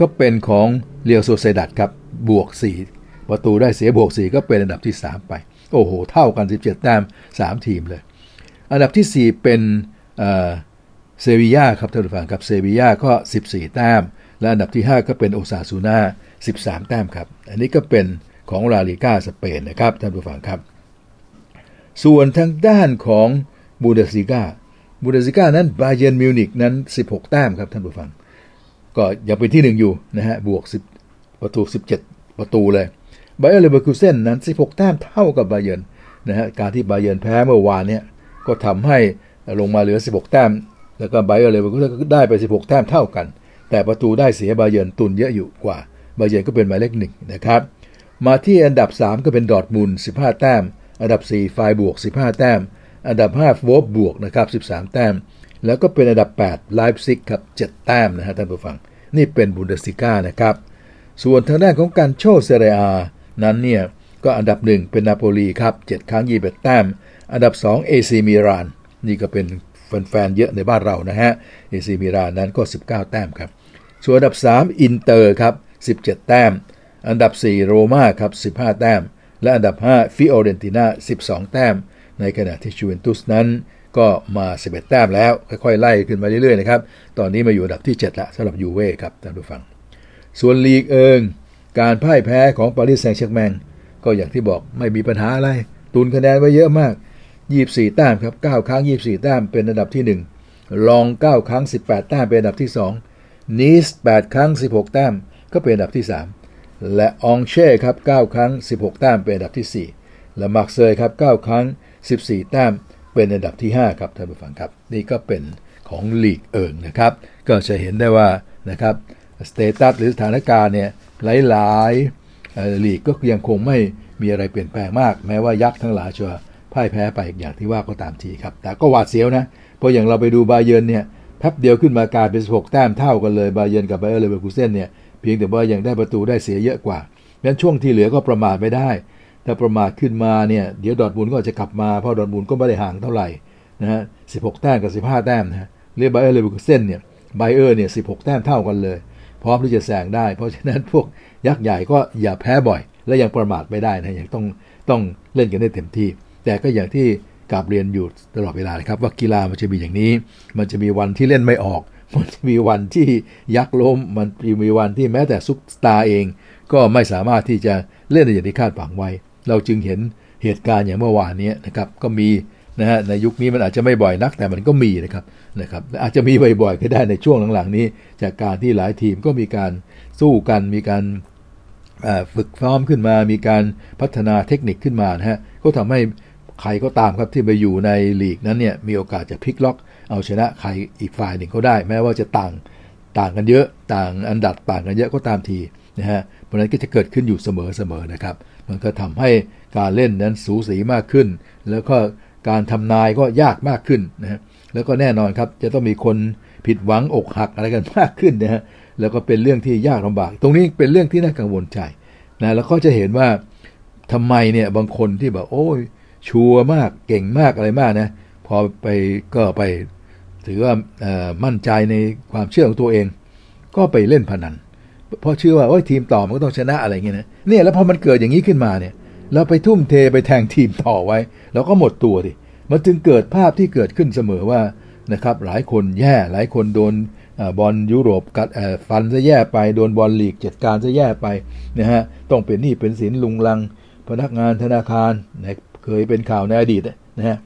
[SPEAKER 2] ก็เป็นของเรอัลโซเซียดัดครับบวก4ประตูได้เสียบวก4ก็เป็นอันดับที่3ไป โอ้โห เท่ากัน17แต้ม3ทีมเลย อันดับที่4เป็นเซบียาครับท่านผู้ฟังครับเซบียาก็ 14 แต้ม และอันดับที่ 5 ก็เป็นโอซาซูน่า13 แต้มครับ อันนี้ก็เป็นของลาลิก้าสเปนนะครับท่านผู้ฟังครับ ส่วนทางด้านของบุนเดสลิก้าบุนเดสลิก้านั้นบาเยิร์นมิวนิกนั้น 16 แต้มครับท่านผู้ฟัง ก็ยังเป็นที่หนึ่งอยู่นะฮะบวก 10 ประตู 17 ประตูเลยไบเออร์เลเวอร์คูเซนนั้น 16 แต้มเท่ากับบาเยิร์นนะฮะการที่บาเยิร์นแพ้เมื่อวานเนี่ยก็ทำให้ลงมาเหลือ 16 แต้ม แล้วก็ไบเออร์เลเวอร์คูเซนก็ได้ไป 16 แต้มเท่ากัน แต่ประตูได้เสียบาเยิร์นตุนเยอะอยู่กว่าบาเยิร์นก็เป็นหมายเลขหนึ่งนะครับมาที่อันดับ 3 ก็เป็นดอร์ทมุนด์15 แต้ม อันดับ 4 ไฟร์บวร์ก 15 แต้ม อันดับ 5 โวล์ฟสบวร์กนะครับ 13 แต้ม แล้วก็เป็นอันดับ 8 ไลป์ซิกครับ 7 แต้มนะฮะท่านผู้ฟัง นี่เป็นบุนเดสลิก้านะครับ ส่วนทางด้านของกัลโช่เซเรียอานั้นเนี่ยก็อันดับ 1 เป็นนาโปลีครับ 7 ครั้ง21แต้ม อันดับ 2 เอซีมิลาน นี่ก็เป็นแฟนๆเยอะในบ้านเรานะฮะเอซีมิลานนั้นก็ 19 แต้มครับ ส่วนอันดับ 3 อินเตอร์ครับ 17 แต้ม อันดับ 4 โรม่าครับ 15 แต้ม และอันดับ 5 ฟิโอเรนติน่า 12 แต้ม ในขณะที่ยูเวนตุสนั้นก็มา 11 แต้มแล้ว ค่อยๆ ไล่ขึ้นมาเรื่อยๆนะครับ ตอนนี้มาอยู่อันดับที่ 7 ละสำหรับยูเว่ครับท่านผู้ฟัง ส่วนลีกเอิง การพ่ายแพ้ของปารีสแซงต์แชร์กแมงก็อย่างที่บอกไม่มีปัญหาอะไร ตุนคะแนนไว้เยอะมาก 24 แต้มครับ 9 ครั้ง 24 แต้มเป็นอันดับที่ 1 ล็องส์ 9 ครั้ง 18 แต้มเป็นอันดับที่ 2 นีซ 8 ครั้ง 16 แต้มก็เป็นอันดับที่ 3 และอองเช่ร์ครับ9ครั้ง 16 แต้มเป็นอันดับที่ 4 และมาร์กเซยครับ9ครั้ง 14 แต้มเป็นอันดับที่ 5 ครับท่านผู้ฟังครับ นี่ก็เป็นของลีกเอิงนะครับ ก็จะเห็นได้ว่านะครับ status หรือสถานการณ์เนี่ยหลายๆลีกก็ยังคงไม่มีอะไรเปลี่ยนแปลงมาก แม้ว่ายักษ์ทั้งหลายจะพ่ายแพ้ไปอย่างที่ว่าก็ตามทีครับ แต่ก็หวาดเสียวนะ เพราะอย่างเราไปดูบาเยิร์นเนี่ยแป๊บเดียวขึ้นมากลายเป็น16 แต้มเท่ากันเลยบาเยิร์นกับไบเออร์เลเวอร์คูเซนเนี่ย เพียงแต่ว่ายังได้ประตูได้เสียเยอะกว่างั้นช่วงที่เหลือก็ประมาทไม่ได้ ถ้าประมาทขึ้นมาเนี่ยเดี๋ยวดอร์ทมุนด์ก็จะกลับมาเพราะดอร์ทมุนด์ก็ไม่ได้ห่างเท่าไหร่นะฮะ16แต้มกับ15แต้มนะเรียกไบเออร์เลเวอร์คูเซนเนี่ยไบเออร์เนี่ย16แต้มเท่ากันเลย พร้อมที่จะแซงได้ เพราะฉะนั้นพวกยักษ์ใหญ่ก็อย่าแพ้บ่อย และยังประมาทไม่ได้นะยังต้องต้องเล่นกันได้เต็มที่ แต่ก็อย่างที่กาบเรียนอยู่ตลอดเวลาครับว่ากีฬามันจะมีอย่างนี้ มันจะมีวันที่เล่นไม่ออก มันมีวันที่ยักษ์ล้ม มันมีวันที่แม้แต่ซุปตาร์เอง ก็ไม่สามารถที่จะเล่นได้อย่างที่คาดหวังไว้ เราจึงเห็นเหตุการณ์อย่างเมื่อวานนี้นะครับ ก็มีนะฮะในยุคนี้มันอาจจะไม่บ่อยนักแต่มันก็มีนะครับนะครับอาจจะมีบ่อยๆก็ได้ในช่วงหลังๆนี้ จากการที่หลายทีมก็มีการสู้กันมีการฝึกซ้อมขึ้นมา มีการพัฒนาเทคนิคขึ้นมานะฮะก็ทำให้ใครก็ตามครับที่ไปอยู่ในลีกนั้นเนี่ยมีโอกาสจะพลิกล็อก เอาชนะใครอีกฝ่ายหนึ่งก็ได้ แม้ว่าจะต่างต่างกันเยอะต่างอันดับต่างกันเยอะก็ตามทีนะฮะเพราะนั้นก็จะเกิดขึ้นอยู่เสมอๆนะครับ มันก็ทำให้การเล่นนั้นสูสีมากขึ้น แล้วก็การทำนายก็ยากมากขึ้นนะฮะแล้วก็แน่นอนครับจะต้องมีคนผิดหวังอกหักอะไรกันมากขึ้นนะฮะแล้วก็เป็นเรื่องที่ยากลำบาก ตรงนี้เป็นเรื่องที่น่ากังวลใจนะแล้วก็จะเห็นว่าทำไมเนี่ยบางคนที่แบบโอ้ยชัวร์มากเก่งมากอะไรมากนะ อไปก็ไป ถือว่ามั่นใจในความเชื่อของตัวเอง ก็ไปเล่นพนันเพราะเชื่อว่าโอ้ยทีมต่อมันก็ต้องชนะอะไรเงี้ยนะเนี่ยแล้วพอมันเกิดอย่างนี้ขึ้นมาเนี่ยเราไปทุ่มเทไปแทงทีมต่อไว้แล้วก็หมดตัวดิมันจึงเกิดภาพที่เกิดขึ้นเสมอว่านะครับหลายคนแย่หลายคนโดนบอลยุโรปกัดฟันจะแย่ไปโดนบอลลีกจัดการจะแย่ไปนะฮะต้องเป็นหนี้เป็นสินลุงลัง พนักงานธนาคารนะเคยเป็นข่าวในอดีตนะฮะ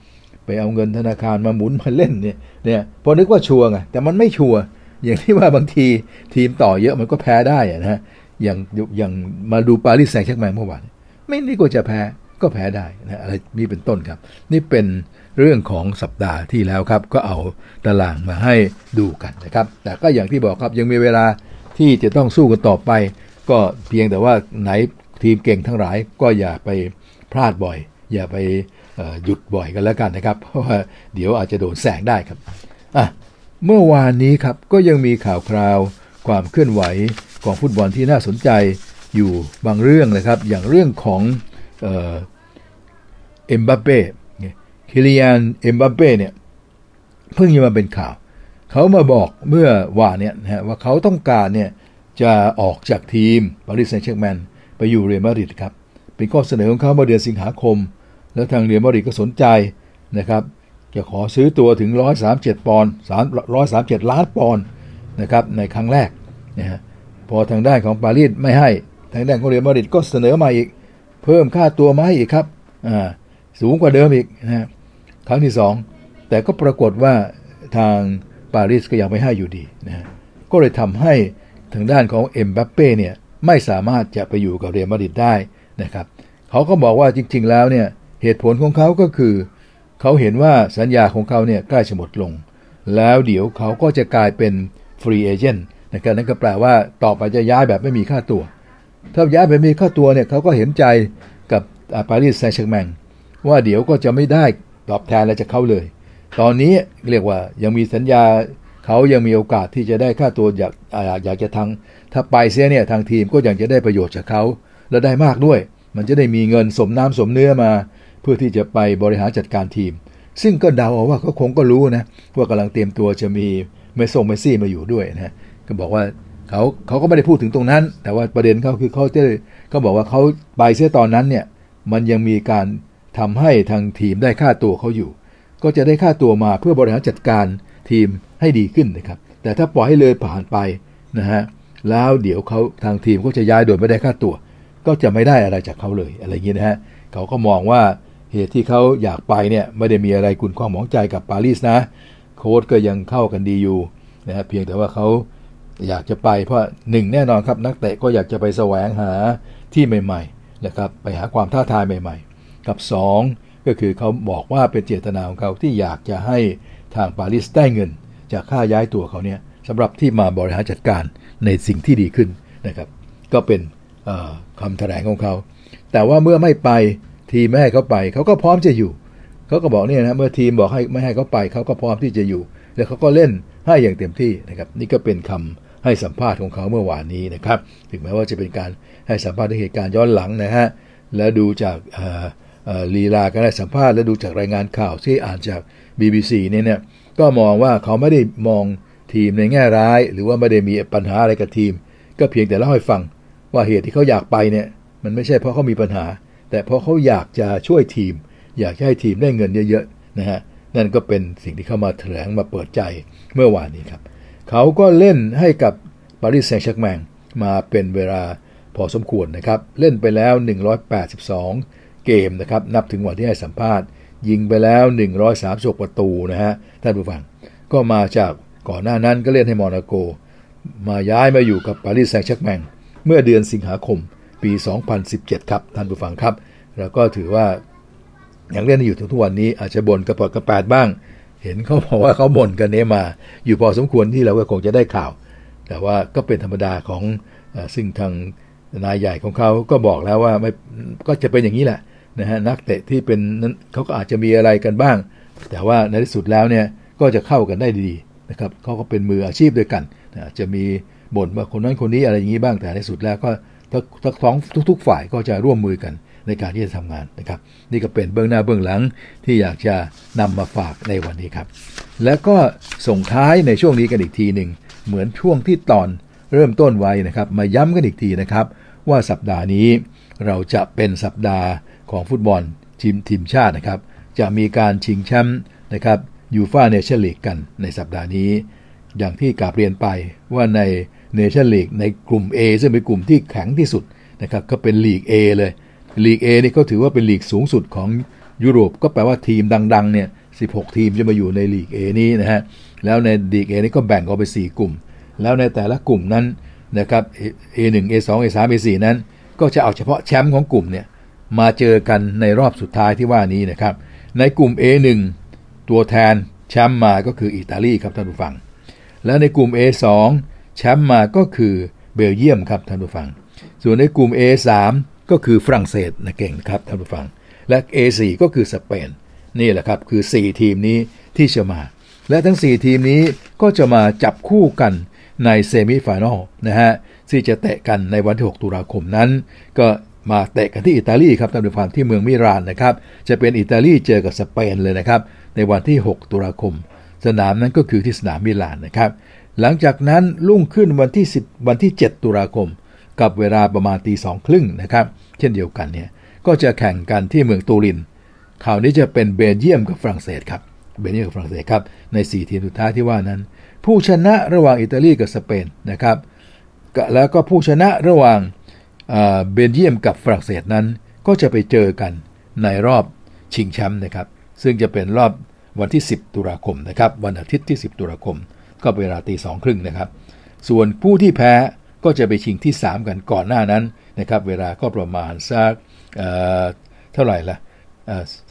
[SPEAKER 2] ไปเอาเงินธนาคารมาหมุนมาเล่นเนี่ยเนี่ยพอนึกว่าชัวร์ไงแต่มันไม่ชัวร์อย่างที่ว่าบางทีทีมต่อเยอะมันก็แพ้ได้นะฮะอย่างอย่างมาดูปารีสแซงต์แชร์กแมงเมื่อวานไม่นี่ก็จะแพ้ก็แพ้ได้นะอะไรนี่เป็นต้นครับ นี่เป็นเรื่องของสัปดาห์ที่แล้วครับ ก็เอาตารางมาให้ดูกันนะครับ แต่ก็อย่างที่บอกครับยังมีเวลาที่จะต้องสู้กันต่อไป ก็เพียงแต่ว่าไหนทีมเก่งทั้งหลายก็อย่าไปพลาดบ่อย อย่าไป หยุดบ่อยกันแล้วกันนะครับ เพราะว่าเดี๋ยวอาจจะโดนแสงได้ครับอะเมื่อวานนี้ครับก็ยังมีข่าวคราวความเคลื่อนไหวของฟุตบอลที่น่าสนใจอยู่บางเรื่องนะครับ อย่างเรื่องของเอ็มบัปเป้คีลิยันเอ็มบัปเป้เนี่ยเพิ่งจะมาเป็นข่าว เขามาบอกเมื่อวานเนี่ยนะว่าเขาต้องการเนี่ยจะออกจากทีมปารีสแซงต์แชร์กแมงไปอยู่เรอัลมาดริดครับ เป็นข้อเสนอของเขาเมื่อเดือนสิงหาคม แล้วทางเรอัลมาดริดก็สนใจนะครับ จะขอซื้อตัวถึง 137 ปอนด์137 ล้านปอนด์นะครับในครั้งแรกนะฮะพอทางด้านของปารีสไม่ให้ทางด้านของเรอัลมาริก็เสนอมาอีก เพิ่มค่าตัวมาให้อีกครับอ่าสูงกว่าเดิมอีกนะครั้งที่ 2 แต่ก็ปรากฏว่าทางปารีสก็ยังไม่ให้อยู่ดีนะก็เลยทำให้ทางด้านของเอ็มบัปเป้เนี่ยไม่สามารถจะไปอยู่กับเรอัลมาดริดได้นะครับเขาก็บอกว่าจริง ๆ แล้วเนี่ย เหตุผลของเขาก็คือ เขาเห็นว่าสัญญาของเขาเนี่ยใกล้จะหมดลง แล้วเดี๋ยวเขาก็จะกลายเป็นฟรีเอเจนต์นะครับนั่นก็แปลว่าต่อไปจะย้ายแบบไม่มีค่าตัว ถ้าย้ายแบบมีค่าตัวเนี่ยเขาก็เห็นใจกับปารีสแซงต์แชร์แมงว่าเดี๋ยวก็จะไม่ได้ตอบแทนอะไรจากเขาเลย ตอนนี้เรียกว่ายังมีสัญญาเขายังมีโอกาสที่จะได้ค่าตัวอยากอยากจะทางถ้าไปเสียเนี่ยทางทีมก็ยังจะได้ประโยชน์จากเขาและได้มากด้วย มันจะได้มีเงินสมน้ำสมเนื้อมา พื่อที่จะไปบริหารจัดการทีม ซึ่งก็เดาว่าเขาคงก็รู้นะว่ากำลังเตรียมตัวจะมีเมสซงเมซี่มาอยู่ด้วยนะก็บอกว่าเขาเขาก็ไม่ได้พูดถึงตรงนั้น แต่ว่าประเด็นเขาคือเขาจะเขาบอกว่าเขาไปเสียตอนนั้นเนี่ยมันยังมีการทำให้ทางทีมได้ค่าตัวเขาอยู่ ก็จะได้ค่าตัวมาเพื่อบริหารจัดการทีมให้ดีขึ้นนะครับ แต่ถ้าปล่อยให้เลยผ่านไปนะฮะแล้วเดี๋ยวเขาทางทีมก็จะย้ายโดยไม่ได้ค่าตัว ก็จะไม่ได้อะไรจากเขาเลยอะไรอย่างนี้นะฮะเขาก็มองว่า เหตุที่เขาอยากไปเนี่ยไม่ได้มีอะไรกุนความหมองใจกับปารีสนะ โค้ดก็ยังเข้ากันดีอยู่นะฮะเพียงแต่ว่าเขาอยากจะไปเพราะหนึ่งแน่นอนครับนักเตะก็อยากจะไปแสวงหาที่ใหม่ๆนะครับไปหาความท้าทายใหม่ ๆ กับ 2 ก็คือเขาบอกว่าเป็นเจตนาของเขาที่อยากจะให้ทางปารีสได้เงิน จากค่าย้ายตัวเขาเนี่ยสำหรับที่มาบริหารจัดการในสิ่งที่ดีขึ้นนะครับ ก็เป็นคำแถลงของเขา แต่ว่าเมื่อไม่ไป ทีมไม่ให้เขาไปเขาก็พร้อมจะอยู่เขาก็บอกเนี่ยนะเมื่อทีมบอกให้ไม่ให้เขาไปเขาก็พร้อมที่จะอยู่ แล้วเขาก็เล่นให้อย่างเต็มที่นะครับ นี่ก็เป็นคำให้สัมภาษณ์ของเขาเมื่อวานนี้นะครับ ถึงแม้ว่าจะเป็นการให้สัมภาษณ์ในเหตุการณ์ย้อนหลังนะฮะแล้วดูจากลีลาการให้สัมภาษณ์และดูจากรายงานข่าวที่อ่านจาก BBC เนี่ยเนี่ยก็มองว่าเขาไม่ได้มองทีมในแง่ร้าย หรือว่าไม่ได้มีปัญหาอะไรกับทีม ก็เพียงแต่เล่าให้ฟังว่าเหตุที่เขาอยากไปเนี่ยมันไม่ใช่เพราะเขามีปัญหา แต่เพราะเขาอยากจะช่วยทีม อยากให้ทีมได้เงินเยอะๆนะฮะนั่นก็เป็นสิ่งที่เขามาแถลงมาเปิดใจเมื่อวานนี้ครับ เขาก็เล่นให้กับปารีสแซงต์แชร์แมงมาเป็นเวลาพอสมควรนะครับ เล่นไปแล้ว 182 เกมนะครับ นับถึงวันที่ให้สัมภาษณ์ ยิงไปแล้ว 136 ประตูนะฮะ ท่านผู้ฟัง ก็มาจากก่อนหน้านั้นก็เล่นให้มอนาโก มาย้ายมาอยู่กับปารีสแซงต์แชร์แมงเมื่อเดือนสิงหาคม ปี 2017 ครับ ท่านผู้ฟังครับ แล้วก็ถือว่าอย่างเล่นอยู่ถึงทุกวันนี้อาจจะบ่นกระปดกระแปดบ้าง เห็นเขาบอกว่าเขาบ่นกันเนี้มา อยู่พอสมควรที่เราก็คงจะได้ข่าว แต่ว่าก็เป็นธรรมดาของอซึ่งทางนายใหญ่ของเขาก็บอกแล้วว่าไม่ก็จะเป็นอย่างนี้แหละนะฮะนักเตะที่เป็นนั้นเขาก็อาจจะมีอะไรกันบ้าง แต่ว่าในที่สุดแล้วเนี่ยก็จะเข้ากันได้ดีนะครับเขาก็เป็นมืออาชีพด้วยกันนะจะมีบ่นว่าคนนั้นคนนี้อะไรอย่างนี้บ้างแต่ในสุดแล้วก็ ทั้งท้องทุก ๆ ฝ่ายก็จะร่วมมือกันในการที่จะทำงานนะครับ นี่ก็เป็นเบื้องหน้าเบื้องหลังที่อยากจะนำมาฝากในวันนี้ครับ แล้วก็ส่งท้ายในช่วงนี้กันอีกทีหนึ่งเหมือนช่วงที่ตอนเริ่มต้นไว้นะครับ มาย้ำกันอีกทีนะครับ ว่าสัปดาห์นี้เราจะเป็นสัปดาห์ของฟุตบอลทีมทีมชาตินะครับ จะมีการชิงแชมป์นะครับยูฟ่าเนชั่นลีกกันในสัปดาห์นี้ อย่างที่กราบเรียนไปว่าใน เนชั่นลีกในกลุ่ม A ซึ่งเป็นกลุ่มที่แข็งที่สุดนะครับก็เป็นลีก A เลยลีก A นี่ก็ถือว่าเป็นลีกสูงสุดของยุโรป ก็แปลว่าทีมดังๆเนี่ย16 ทีมจะมาอยู่ในลีก A นี้นะฮะแล้วในลีก A นี้ก็แบ่งออกไป 4 กลุ่ม แล้วในแต่ละกลุ่มนั้นนะครับ A1 A2 A3 A4 นั้น ก็จะเอาเฉพาะแชมป์ของกลุ่มเนี่ยมาเจอกันในรอบสุดท้ายที่ว่านี้นะครับในกลุ่ม A1 ตัวแทนแชมป์มาก็คืออิตาลีครับท่านผู้ฟัง แล้วในกลุ่ม A2 แชมป์มาก็คือเบลเยียมครับท่านผู้ฟัง ส่วนในกลุ่ม A3 ก็คือฝรั่งเศสนะเก่งครับท่านผู้ฟัง และ A4 ก็คือสเปน นี่แหละครับคือ 4 ทีมนี้ที่จะมา และทั้ง 4 ทีมนี้ก็จะมาจับคู่กันใน semi-final นะฮะที่จะเตะกันในวันที่ 6 ตุลาคมนั้น ก็มาเตะกันที่อิตาลีครับท่านผู้ฟังที่เมืองมิลานนะครับ จะเป็นอิตาลีเจอกับสเปนเลยนะครับ ในวันที่ 6 ตุลาคม สนามนั้นก็คือที่สนามมิลานนะครับ หลังจากนั้นลุ่งขึ้นวันที่ 10 วันที่ 7 ตุลาคม กับเวลาประมาณตีสองครึ่งนะครับ เช่นเดียวกันเนี่ยก็จะแข่งกันที่เมืองตูรินคราวนี้จะเป็นเบลเยียมกับฝรั่งเศสครับเบลเยียมกับฝรั่งเศสครับใน 4 ทีมสุดท้ายที่ว่านั้น ผู้ชนะระหว่างอิตาลีกับสเปนนะครับแล้วก็ผู้ชนะระหว่างเบลเยียมกับฝรั่งเศสนั้น ก็จะไปเจอกันในรอบชิงแชมป์นะครับ ซึ่งจะเป็นรอบวันที่ 10 ตุลาคมนะครับ วันอาทิตย์ที่ 10 ตุลาคม ก็เวลาตีสองครึ่งนะครับ ส่วนผู้ที่แพ้ก็จะไปชิงที่ 3 กันก่อนหน้านั้นนะครับ เวลาก็ประมาณสักเเท่าไหร่ละ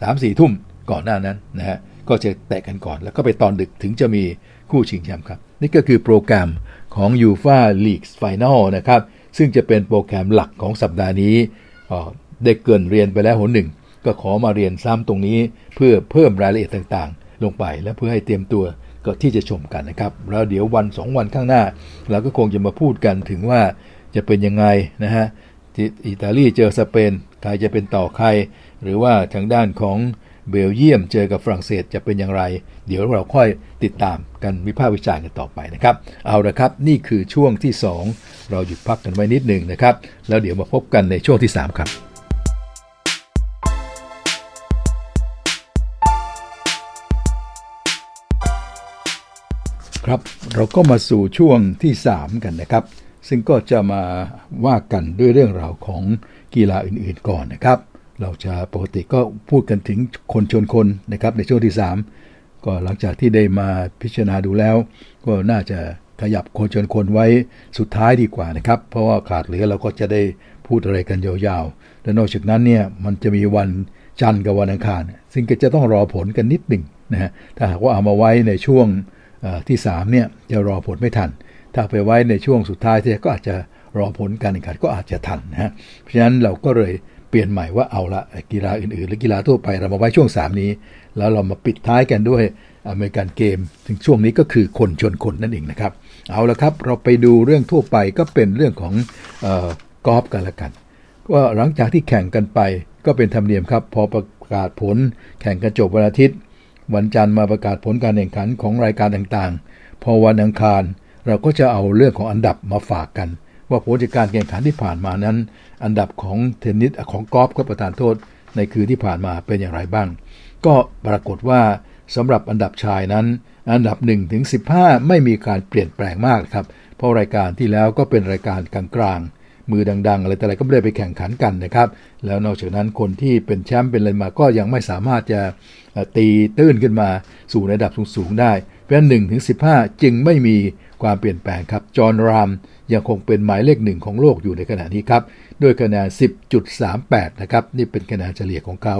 [SPEAKER 2] สามสี่ทุ่มก่อนหน้านั้นนะฮะก็จะแตะกันก่อนแล้วก็ไปตอนดึกถึงจะมีคู่ชิงแชมป์ครับ นี่ก็คือโปรแกรมของ u f a League Final นะครับ ซึ่งจะเป็นโปรแกรมหลักของสัปดาห์นี้ได้เกินเรียนไปแล้วหนหนึ่ง ก็ขอมาเรียนซ้ำตรงนี้เพื่อเพิ่มรายละเอียดต่างๆ ลงไปและเพื่อให้เตรียมตัว ก็ที่จะชมกันนะครับ แล้วเดี๋ยววัน2วันข้างหน้า เราก็คงจะมาพูดกันถึงว่าจะเป็นยังไงนะฮะอิตาลีเจอสเปนใครจะเป็นต่อใคร หรือว่าทางด้านของเบลเยียมเจอกับฝรั่งเศสจะเป็นอย่างไร เดี๋ยวเราค่อยติดตามกันวิพากษ์วิจารณ์กันต่อไปนะครับ เอาละครับ นี่คือช่วงที่ 2 เราหยุดพักกันไว้นิดหนึ่งนะครับ แล้วเดี๋ยวมาพบกันในช่วงที่ 3 ครับ ครับ เราก็มาสู่ช่วงที่ 3 กันนะครับ ซึ่งก็จะมาว่ากันด้วยเรื่องราวของกีฬาอื่นๆก่อนนะครับ เราจะปกติก็พูดกันถึงคนชนคนนะครับในช่วงที่ 3 ก็หลังจากที่ได้มาพิจารณาดูแล้ว ก็น่าจะขยับคนชนคนไว้สุดท้ายดีกว่านะครับ เพราะว่าขาดเหลือเราก็จะได้พูดอะไรกันยาวๆ และนอกจากนั้นเนี่ยมันจะมีวันจันทร์กับวันอังคาร ซึ่งก็จะต้องรอผลกันนิดหนึ่งนะฮะถ้าหากว่าเอามาไว้ในช่วง ที่3เนี่ยจะรอผลไม่ทัน ถ้าไปไว้ในช่วงสุดท้ายที่ก็อาจจะรอผลการแข่งขันก็อาจจะทันนะฮะเพราะฉะนั้นเราก็เลยเปลี่ยนใหม่ว่าเอาละกีฬาอื่นๆ หรือกีฬาทั่วไปเรามาไว้ช่วง 3 นี้ แล้วเรามาปิดท้ายกันด้วยอเมริกันเกมถึงช่วงนี้ก็คือคนชนคนนั่นเองนะครับ เอาละครับเราไปดูเรื่องทั่วไปก็เป็นเรื่องของกอล์ฟกันละกันว่าหลังจากที่แข่งกันไปก็เป็นธรรมเนียมครับ พอประกาศผลแข่งกันจบวันอาทิตย์ วันจันทร์มาประกาศผลการแข่งขันของรายการต่างๆ พอวันอังคารเราก็จะเอาเรื่องของอันดับมาฝากกัน ว่าผลจากการแข่งขันที่ผ่านมานั้น อันดับของเทนนิสของกอล์ฟก็ประทานโทษในคืนที่ผ่านมาเป็นอย่างไรบ้าง ก็ปรากฏว่าสำหรับอันดับชายนั้น อันดับ1ถึง15 ไม่มีการเปลี่ยนแปลงมากครับ เพราะรายการที่แล้วก็เป็นรายการกลาง มือดัง ๆ อะไรแต่อะไรก็ไม่ได้ไปแข่งขันกันนะครับ แล้วนอกจากนั้นคนที่เป็นแชมป์เป็นอะไรมาก็ยังไม่สามารถจะตีตื้นขึ้นมาสู่ระดับสูงๆได้ เพราะฉะนั้น1ถึง15จึงไม่มีความเปลี่ยนแปลงครับ จอห์นรามยังคงเป็นหมายเลขหนึ่งของโลกอยู่ในขณะนี้ครับ ด้วยคะแนน 10.38 นะครับ นี่เป็นคะแนนเฉลี่ยของเขา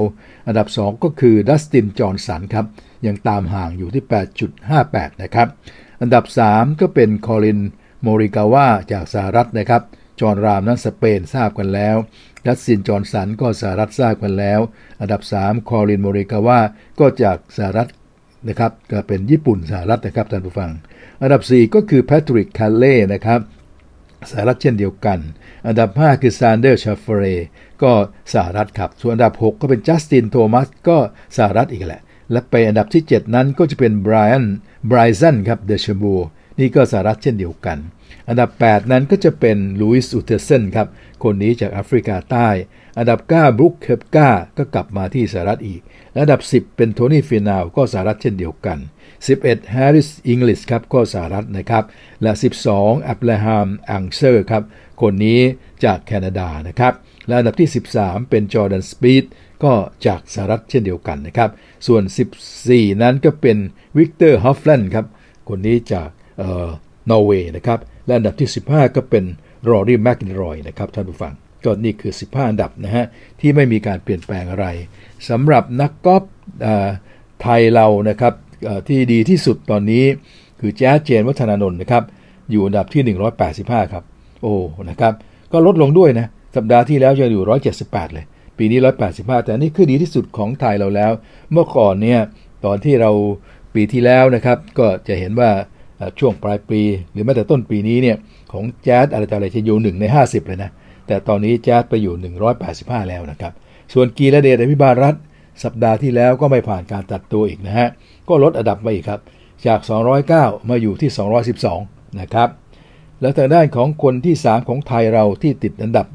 [SPEAKER 2] อันดับ 2 ก็คือดัสติน จอห์นสันครับ ยังตามห่างอยู่ที่ 8.58 นะครับ อันดับ 3 ก็เป็นคอลลิน โมริกาวาจากสหรัฐนะครับ จอนราห์มนั้นสเปนทราบกันแล้วดัสตินจอห์นสันก็สหรัฐทราบกันแล้ว อันดับ 3 คอลลินโมริกาวาก็จากสหรัฐนะครับก็เป็นญี่ปุ่นสหรัฐนะครับท่านผู้ฟัง อันดับ 4 ก็คือแพทริกแคนต์เลย์นะครับสหรัฐเช่นเดียวกัน อันดับ 5 คือแซนเดอร์ชอฟเฟเลก็สหรัฐครับ ส่วนอันดับ 6 ก็เป็นจัสตินโทมัสก็สหรัฐอีกแหละ และไปอันดับที่ 7 นั้นก็จะเป็นไบรอันไบรซันครับเดอแชมโบนี่ก็สหรัฐเช่นเดียวกัน อันดับ 8 นั้นก็จะเป็นหลุยส์อูสต์ฮุยเซนครับ คนนี้จากแอฟริกาใต้ อันดับ 9บรูกส์เคปกาก็กลับมาที่สหรัฐอีก อันดับ 10 เป็นโทนี่ฟีเนาก็สหรัฐเช่นเดียวกัน 11 Harris English ครับก็สหรัฐนะครับ และ 12 Abraham Anser ครับ คนนี้จากแคนาดานะครับ และอันดับที่ 13 เป็น Jordan Speed ก็จากสหรัฐเช่นเดียวกันนะครับ ส่วน 14 นั้นก็เป็น Victor Hovland ครับ คนนี้จากนอร์เวย์นะครับ และอันดับที่ 15 ก็เป็น Rory McIlroy นะครับท่านผู้ฟัง ก็นี่คือ 15 อันดับนะฮะที่ไม่มีการเปลี่ยนแปลงอะไรสำหรับนักกอล์ฟไทยเรานะครับที่ดีที่สุดตอนนี้คือแจ๊สเจนวัฒนานนท์นะครับอยู่อันดับที่ 185 ครับ โอ้นะครับก็ลดลงด้วยนะสัปดาห์ที่แล้วยังอยู่ 178 เลย ปีนี้ 185 แต่นี่คือดีที่สุดของไทยเราแล้ว เมื่อก่อนเนี่ยตอนที่เราปีที่แล้วนะครับ ก็จะเห็นว่า ช่วงปลายปี หรือแม้แต่ต้นปีนี้เนี่ยของแจ๊สอะไรต่ออะไรจะอยู่1ใน 50 เลยนะ แต่ตอนนี้แจ๊สไปอยู่ 185 แล้วนะครับ ส่วนกีและเดชอภิบาลรัฐ สัปดาห์ที่แล้วก็ไม่ผ่านการตัดตัวอีกนะฮะ ก็ลดอันดับมาอีกครับ จาก 209 มาอยู่ที่ 212 นะครับ แล้วทางด้านของคนที่ 3 ของไทยเราที่ติดอันดับ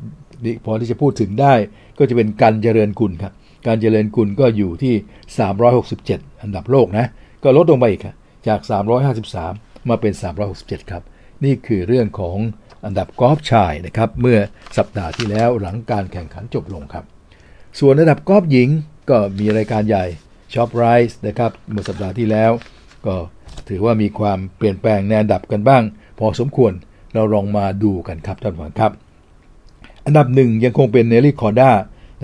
[SPEAKER 2] พอที่จะพูดถึงได้ ก็จะเป็นการเจริญกุลครับการเจริญกุลก็อยู่ที่ 367 อันดับโลกนะ ก็ลดลงไปอีกครับจาก 353 มาเป็น 367 ครับ นี่คือเรื่องของอันดับกอล์ฟชายนะครับ เมื่อสัปดาห์ที่แล้วหลังการแข่งขันจบลงครับ ส่วนอันดับกอล์ฟหญิงก็มีรายการใหญ่ช็อปไรท์นะครับเมื่อสัปดาห์ที่แล้ว ก็ถือว่ามีความเปลี่ยนแปลงในอันดับกันบ้าง พอสมควรเราลองมาดูกันครับท่านผู้ชมครับ อันดับหนึ่งยังคงเป็นเนลลี่คอร์ด้า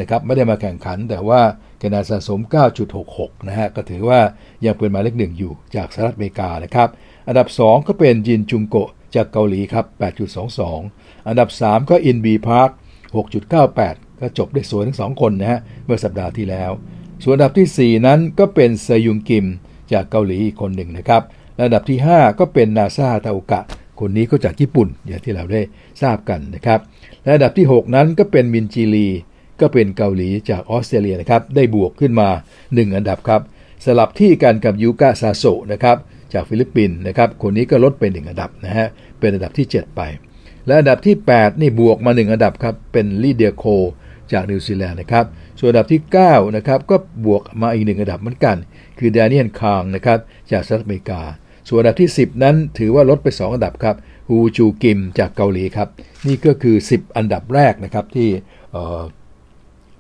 [SPEAKER 2] นะครับไม่ได้มาแข่งขันแต่ว่าคะแนนสะสม 9.66 นะฮะก็ถือว่ายังเป็นหมายเลขหนึ่งอยู่จากสหรัฐอเมริกานะครับ อันดับ 2 ก็เป็นจินยองโกจากเกาหลีครับ 8.22 อันดับ 3 ก็อินบีพาร์ค 6.98 ก็จบได้สวยทั้งสองคนนะฮะ เมื่อสัปดาห์ที่แล้ว ส่วนอันดับที่ 4 นั้นก็เป็นเซยังคิมจากเกาหลีอีกคนหนึ่งนะครับอันดับที่ 5 ก็เป็นนาสะฮาตาโอกะ คนนี้ก็จากญี่ปุ่นอย่างที่เราได้ทราบกันนะครับและอันดับที่ 6 นั้นก็เป็นมินจีลีก็เป็นเกาหลีจากออสเตรเลียนะครับ ได้บวกขึ้นมา 1 อันดับครับ สลับที่กันกับยูกะซาโสะนะครับ จากฟิลิปปินส์นะครับ คนนี้ก็ลดไป1อันดับนะฮะ เป็นอันดับที่ 7 ไป และอันดับที่ 8 นี่บวกมา 1 อันดับครับ เป็นลีเดียโคจากนิวซีแลนด์นะครับ ส่วนอันดับที่ 9 นะครับ ก็บวกมาอีกหนึ่งอันดับเหมือนกัน คือแดเนียลคังนะครับ จากสหรัฐอเมริกา ส่วนอันดับที่ 10 นั้นถือว่าลดไป 2 อันดับครับฮโยจูคิมจากเกาหลีครับ นี่ก็คือ 10 อันดับแรกนะครับที่